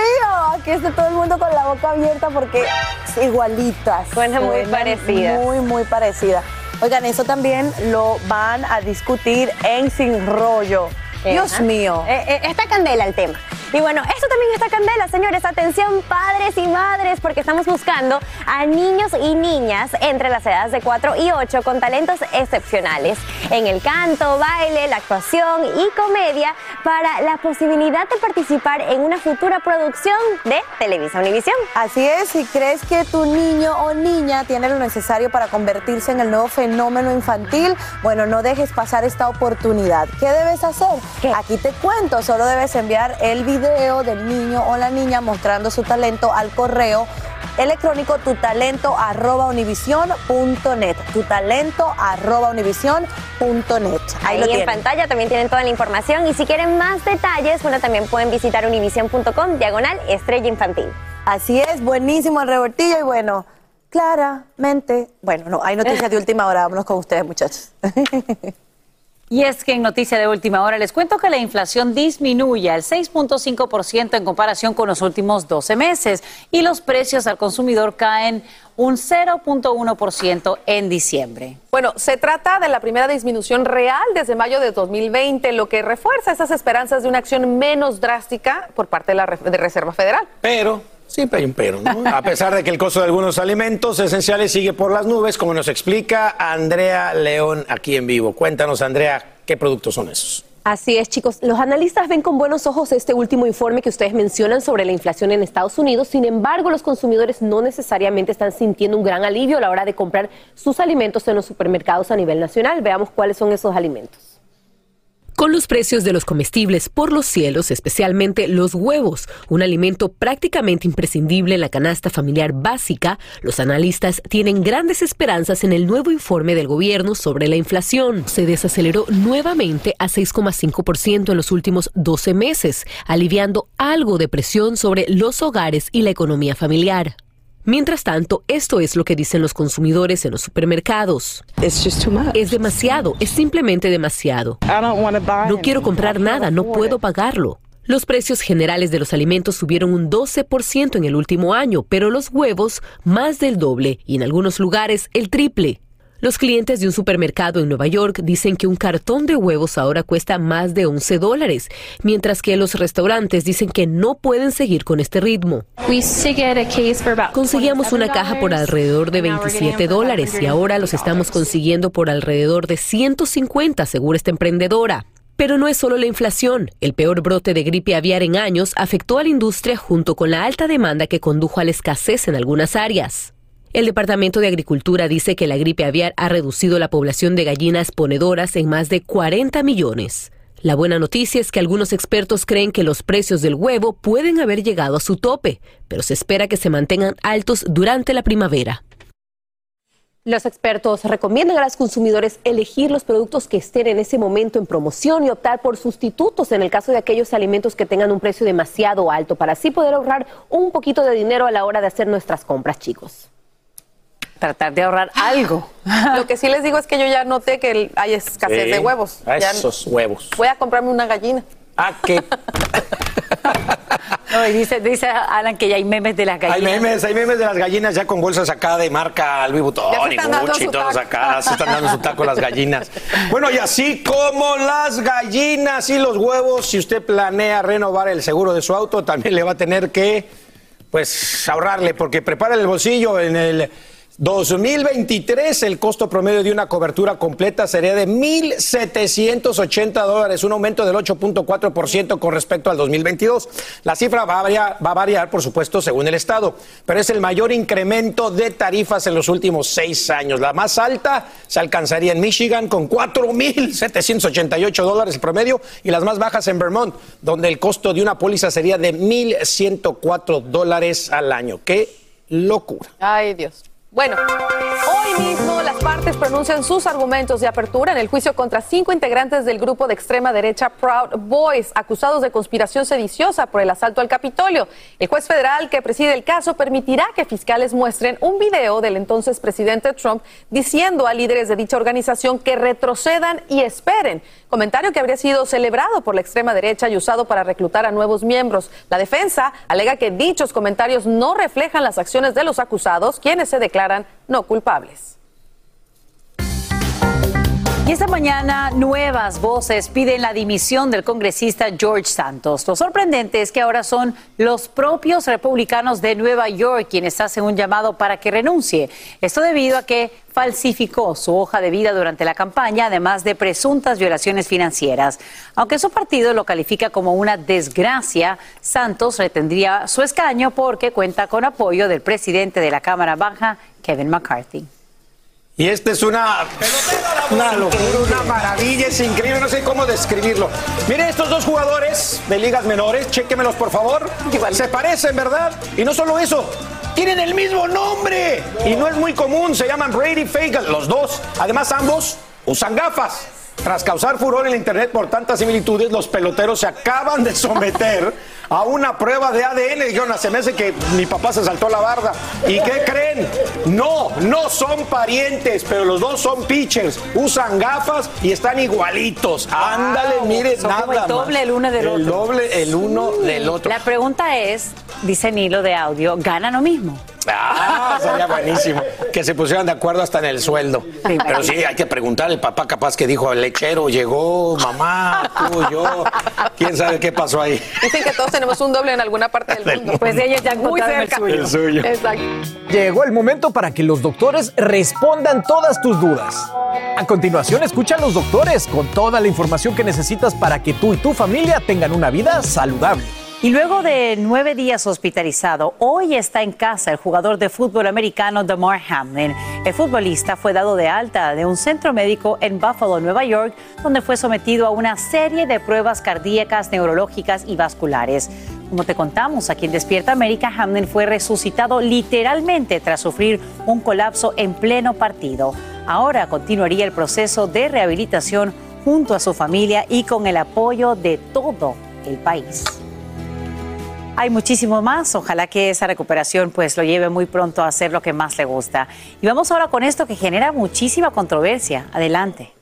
Aquí está todo el mundo con la boca abierta porque es igualitas. Suena muy Suenan parecidas. Muy, muy parecida. Oigan, eso también lo van a discutir en Sin Rollo. Dios Ajá. mío. Eh, eh, está candela el tema. Y bueno, esto también está candela, señores. Atención, padres y madres, porque estamos buscando a niños y niñas entre las edades de 4 y 8 con talentos excepcionales en el canto, baile, la actuación y comedia para la posibilidad de participar en una futura producción de Televisa Univisión. Así es, si crees que tu niño o niña tiene lo necesario para convertirse en el nuevo fenómeno infantil, bueno, no dejes pasar esta oportunidad. ¿Qué debes hacer? Aquí te cuento, solo debes enviar el video del niño o la niña mostrando su talento al correo electrónico tutalento@univision.net. tutalento@univision.net. Ahí, lo en tienen. pantalla también tienen toda la información y si quieren más detalles, bueno, también pueden visitar univision.com diagonal estrella infantil. Así es, buenísimo el revoltillo y bueno, claramente, bueno, no, hay noticias de última hora, vámonos con ustedes muchachos. Y es que en noticia de última hora les cuento que la inflación disminuye al 6.5% en comparación con los últimos 12 meses y los precios al consumidor caen un 0.1% en diciembre. Bueno, se trata de la primera disminución real desde mayo de 2020, lo que refuerza esas esperanzas de una acción menos drástica por parte de la Reserva Federal. Pero, siempre hay un pero, ¿no? A pesar de que el costo de algunos alimentos esenciales sigue por las nubes, como nos explica Andrea León aquí en vivo. Cuéntanos, Andrea, ¿qué productos son esos? Así es, chicos. Los analistas ven con buenos ojos este último informe que ustedes mencionan sobre la inflación en Estados Unidos. Sin embargo, los consumidores no necesariamente están sintiendo un gran alivio a la hora de comprar sus alimentos en los supermercados a nivel nacional. Veamos cuáles son esos alimentos. Con los precios de los comestibles por los cielos, especialmente los huevos, un alimento prácticamente imprescindible en la canasta familiar básica, los analistas tienen grandes esperanzas en el nuevo informe del gobierno sobre la inflación. Se desaceleró nuevamente a 6,5% en los últimos 12 meses, aliviando algo de presión sobre los hogares y la economía familiar. Mientras tanto, esto es lo que dicen los consumidores en los supermercados. Es demasiado, es simplemente demasiado. No quiero comprar nada, no puedo pagarlo. Los precios generales de los alimentos subieron un 12% en el último año, pero los huevos más del doble y en algunos lugares el triple. Los clientes de un supermercado en Nueva York dicen que un cartón de huevos ahora cuesta más de 11 dólares, mientras que los restaurantes dicen que no pueden seguir con este ritmo. Conseguíamos una caja por alrededor de 27 dólares y ahora los estamos consiguiendo por alrededor de 150, según esta emprendedora. Pero no es solo la inflación. El peor brote de gripe aviar en años afectó a la industria junto con la alta demanda que condujo a la escasez en algunas áreas. El Departamento de Agricultura dice que la gripe aviar ha reducido la población de gallinas ponedoras en más de 40 millones. La buena noticia es que algunos expertos creen que los precios del huevo pueden haber llegado a su tope, pero se espera que se mantengan altos durante la primavera. Los expertos recomiendan a los consumidores elegir los productos que estén en ese momento en promoción y optar por sustitutos en el caso de aquellos alimentos que tengan un precio demasiado alto para así poder ahorrar un poquito de dinero a la hora de hacer nuestras compras, chicos tratar de ahorrar algo. Lo que sí les digo es que yo ya noté que hay escasez de huevos. Esos huevos. Voy a comprarme una gallina. Ah, qué. No, y dice, dice Alan que ya hay memes de las gallinas. Hay memes, hay memes de las gallinas ya con bolsas acá de marca Louis Vuitton y Gucci y todos acá. Se están dando su taco las gallinas. Bueno, y así como las gallinas y los huevos, si usted planea renovar el seguro de su auto, también le va a tener que, pues, ahorrarle, porque prepara el bolsillo en el 2023 el costo promedio de una cobertura completa sería de 1.780 dólares, un aumento del 8.4% con respecto al 2022. La cifra va a, variar, va a, variar, por supuesto, según el estado, pero es el mayor incremento de tarifas en los últimos seis años. La más alta se alcanzaría en Michigan con 4.788 dólares el promedio y las más bajas en Vermont, donde el costo de una póliza sería de 1.104 dólares al año. ¡Qué locura! Ay, Dios. Bueno, hoy mismo las partes pronuncian sus argumentos de apertura en el juicio contra cinco integrantes del grupo de extrema derecha Proud Boys, acusados de conspiración sediciosa por el asalto al Capitolio. El juez federal que preside el caso permitirá que fiscales muestren un video del entonces presidente Trump diciendo a líderes de dicha organización que retrocedan y esperen. Comentario que habría sido celebrado por la extrema derecha y usado para reclutar a nuevos miembros. La defensa alega que dichos comentarios no reflejan las acciones de los acusados, quienes se declaran no culpables. Y esta mañana nuevas voces piden la dimisión del congresista George Santos. Lo sorprendente es que ahora son los propios republicanos de Nueva York quienes hacen un llamado para que renuncie. Esto debido a que falsificó su hoja de vida durante la campaña, además de presuntas violaciones financieras. Aunque su partido lo califica como una desgracia, Santos retendría su escaño porque cuenta con apoyo del presidente de la Cámara Baja, Kevin McCarthy. Y esta es una, una locura, una maravilla, es increíble, no sé cómo describirlo. Miren estos dos jugadores de ligas menores, chéquemelos por favor. Se parecen, ¿verdad? Y no solo eso, tienen el mismo nombre. Y no es muy común, se llaman Brady Fagan, los dos. Además, ambos usan gafas. Tras causar furor en la internet por tantas similitudes, los peloteros se acaban de someter a una prueba de ADN. Dijeron, se me hace que mi papá se saltó la barda. ¿Y qué creen? No, no son parientes, pero los dos son pitchers. Usan gafas y están igualitos. Ándale, mire, Son nada como el doble el uno del el otro. doble el uno del otro. La pregunta es, dice Nilo de audio, ¿gana lo mismo? Ah, sería buenísimo. Que se pusieran de acuerdo hasta en el sueldo. Pero sí, hay que preguntar. El papá capaz que dijo, el lechero llegó, mamá, tú, yo. ¿Quién sabe qué pasó ahí? Dicen que todos tenemos un doble en alguna parte del mundo. Pues ellos ya Muy el cerca. suyo. El suyo. Exacto. Llegó el momento para que los doctores respondan todas tus dudas. A continuación, escucha a los doctores con toda la información que necesitas para que tú y tu familia tengan una vida saludable. Y luego de nueve días hospitalizado, hoy está en casa el jugador de fútbol americano Damar Hamlin. El futbolista fue dado de alta de un centro médico en Buffalo, Nueva York, donde fue sometido a una serie de pruebas cardíacas, neurológicas y vasculares. Como te contamos aquí en Despierta América, Hamlin fue resucitado literalmente tras sufrir un colapso en pleno partido. Ahora continuaría el proceso de rehabilitación junto a su familia y con el apoyo de todo el país. Hay muchísimo más. Ojalá que esa recuperación pues lo lleve muy pronto a hacer lo que más le gusta. Y vamos ahora con esto que genera muchísima controversia. Adelante.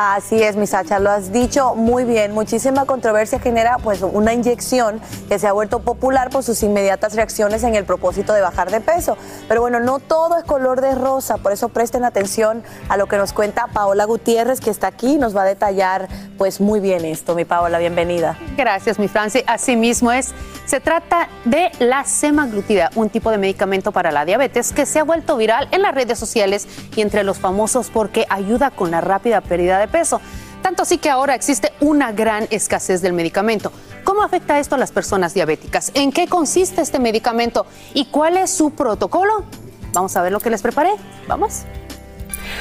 Así es, mi Sacha, lo has dicho muy bien. Muchísima controversia genera pues una inyección que se ha vuelto popular por sus inmediatas reacciones en el propósito de bajar de peso. Pero bueno, no todo es color de rosa, por eso presten atención a lo que nos cuenta Paola Gutiérrez, que está aquí y nos va a detallar pues muy bien esto. Mi Paola, bienvenida. Gracias, mi Franci. Así mismo es. Se trata de la semaglutida, un tipo de medicamento para la diabetes que se ha vuelto viral en las redes sociales y entre los famosos porque ayuda con la rápida pérdida de peso. Tanto así que ahora existe una gran escasez del medicamento. ¿Cómo afecta esto a las personas diabéticas? ¿En qué consiste este medicamento? ¿Y cuál es su protocolo? Vamos a ver lo que les preparé. Vamos.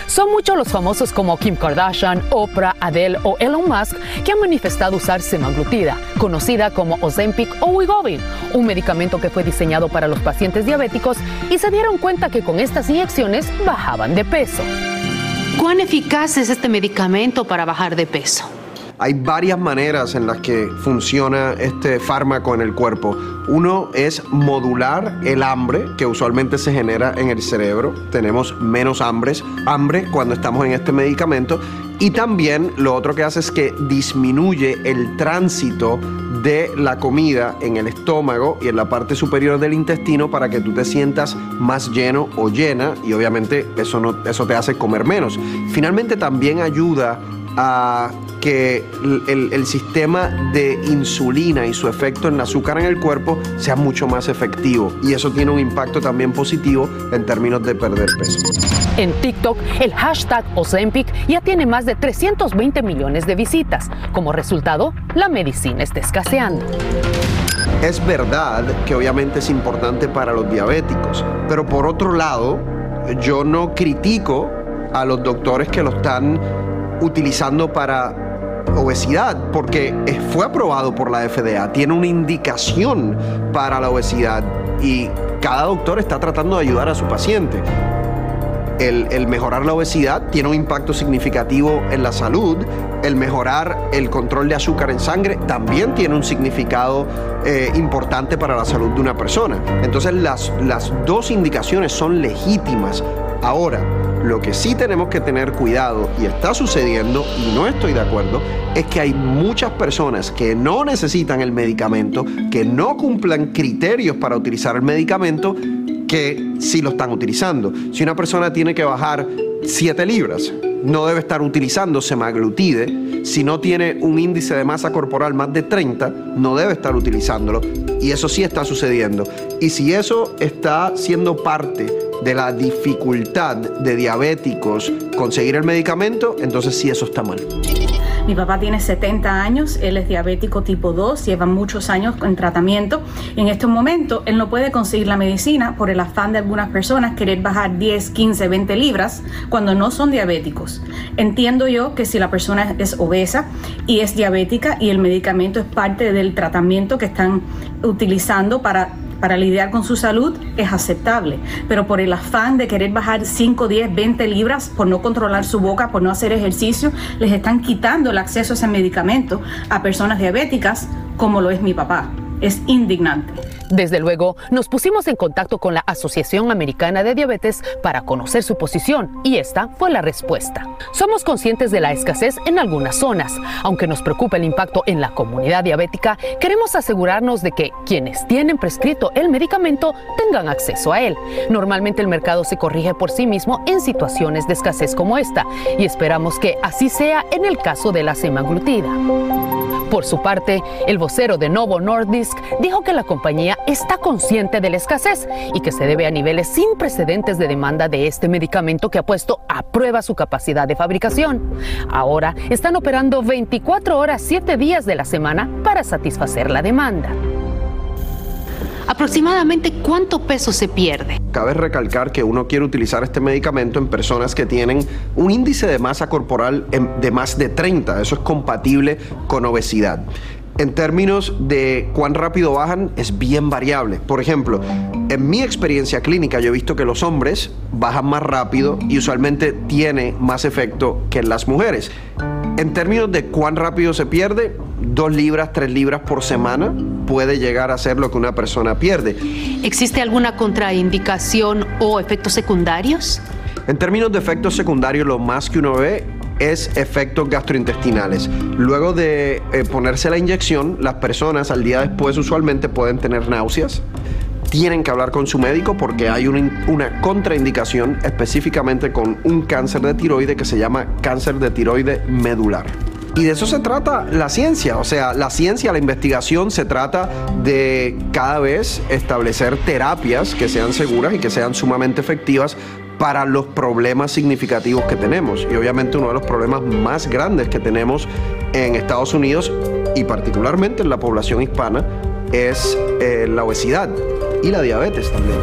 Son muchos los famosos como Kim Kardashian, Oprah, Adele o Elon Musk que han manifestado usar semaglutida, conocida como Ozempic o Wegovy, un medicamento que fue diseñado para los pacientes diabéticos y se dieron cuenta que con estas inyecciones bajaban de peso. ¿Cuán eficaz es este medicamento para bajar de peso? Hay varias maneras en las que funciona este fármaco en el cuerpo. Uno es modular el hambre que usualmente se genera en el cerebro. Tenemos menos hambres, hambre cuando estamos en este medicamento. Y también lo otro que hace es que disminuye el tránsito de la comida en el estómago y en la parte superior del intestino para que tú te sientas más lleno o llena y obviamente eso, no, eso te hace comer menos. Finalmente también ayuda a que el, el, sistema de insulina y su efecto en el azúcar en el cuerpo sea mucho más efectivo. Y eso tiene un impacto también positivo en términos de perder peso. En TikTok, el hashtag Ozempic ya tiene más de 320 millones de visitas. Como resultado, la medicina está escaseando. Es verdad que obviamente es importante para los diabéticos, pero por otro lado, yo no critico a los doctores que lo están utilizando para obesidad porque fue aprobado por la FDA, tiene una indicación para la obesidad y cada doctor está tratando de ayudar a su paciente. El, mejorar la obesidad tiene un impacto significativo en la salud. El mejorar el control de azúcar en sangre también tiene un significado eh, importante para la salud de una persona. Entonces las, las dos indicaciones son legítimas. Ahora, lo que sí tenemos que tener cuidado y está sucediendo, y no estoy de acuerdo, es que hay muchas personas que no necesitan el medicamento, que no cumplan criterios para utilizar el medicamento, que sí lo están utilizando. Si una persona tiene que bajar 7 libras, no debe estar utilizando semaglutide. Si no tiene un índice de masa corporal más de 30, no debe estar utilizándolo. Y eso sí está sucediendo. Y si eso está siendo parte de la dificultad de diabéticos conseguir el medicamento, entonces sí eso está mal. Mi papá tiene 70 años, él es diabético tipo 2, lleva muchos años en tratamiento. En este momento, él no puede conseguir la medicina por el afán de algunas personas querer bajar 10, 15, 20 libras cuando no son diabéticos. Entiendo yo que si la persona es obesa y es diabética y el medicamento es parte del tratamiento que están utilizando para para lidiar con su salud es aceptable, pero por el afán de querer bajar 5, 10, 20 libras, por no controlar su boca, por no hacer ejercicio, les están quitando el acceso a ese medicamento a personas diabéticas como lo es mi papá. Es indignante. Desde luego, nos pusimos en contacto con la Asociación Americana de Diabetes para conocer su posición y esta fue la respuesta. Somos conscientes de la escasez en algunas zonas. Aunque nos preocupa el impacto en la comunidad diabética, queremos asegurarnos de que quienes tienen prescrito el medicamento tengan acceso a él. Normalmente el mercado se corrige por sí mismo en situaciones de escasez como esta y esperamos que así sea en el caso de la semaglutida. Por su parte, el vocero de Novo Nordisk dijo que la compañía está consciente de la escasez y que se debe a niveles sin precedentes de demanda de este medicamento que ha puesto a prueba su capacidad de fabricación. Ahora están operando 24 horas 7 días de la semana para satisfacer la demanda. ¿Aproximadamente cuánto peso se pierde? Cabe recalcar que uno quiere utilizar este medicamento en personas que tienen un índice de masa corporal de más de 30. Eso es compatible con obesidad. En términos de cuán rápido bajan, es bien variable. Por ejemplo, en mi experiencia clínica yo he visto que los hombres bajan más rápido y usualmente tiene más efecto que en las mujeres. En términos de cuán rápido se pierde, dos libras, tres libras por semana puede llegar a ser lo que una persona pierde. ¿Existe alguna contraindicación o efectos secundarios? En términos de efectos secundarios, lo más que uno ve es efectos gastrointestinales. Luego de eh, ponerse la inyección, las personas al día después usualmente pueden tener náuseas. Tienen que hablar con su médico porque hay una, una contraindicación específicamente con un cáncer de tiroide que se llama cáncer de tiroide medular. Y de eso se trata la ciencia, o sea, la ciencia, la investigación se trata de cada vez establecer terapias que sean seguras y que sean sumamente efectivas para los problemas significativos que tenemos. Y obviamente uno de los problemas más grandes que tenemos en Estados Unidos y particularmente en la población hispana es eh, la obesidad y la diabetes también.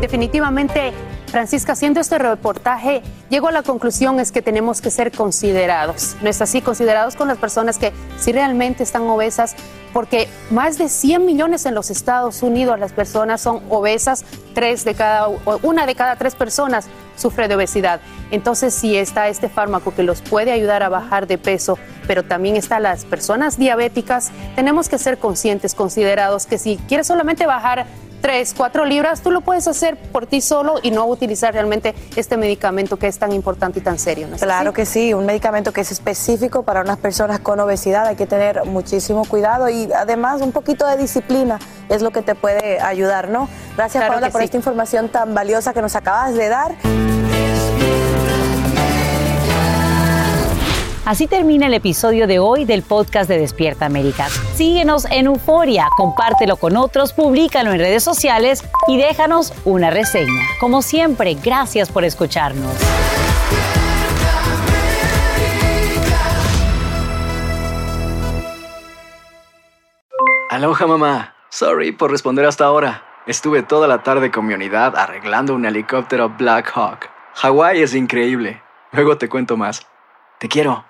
Definitivamente Francisca, haciendo este reportaje, llego a la conclusión es que tenemos que ser considerados. ¿No es así? Considerados con las personas que si realmente están obesas, porque más de 100 millones en los Estados Unidos las personas son obesas, tres de cada, una de cada tres personas sufre de obesidad. Entonces, si está este fármaco que los puede ayudar a bajar de peso, pero también están las personas diabéticas, tenemos que ser conscientes, considerados que si quieres solamente bajar 3, 4 libras, tú lo puedes hacer por ti solo y no utilizar realmente este medicamento que es tan importante y tan serio. claro que sí, un medicamento que es específico para unas personas con obesidad, hay que tener muchísimo cuidado y además un poquito de disciplina es lo que te puede ayudar, ¿no? Gracias Paola por esta información tan valiosa que nos acabas de dar. Así termina el episodio de hoy del podcast de Despierta América. Síguenos en Euforia, compártelo con otros, públicalo en redes sociales y déjanos una reseña. Como siempre, gracias por escucharnos. Aloha mamá. Sorry por responder hasta ahora. Estuve toda la tarde con mi unidad arreglando un helicóptero Black Hawk. Hawái es increíble. Luego te cuento más. Te quiero.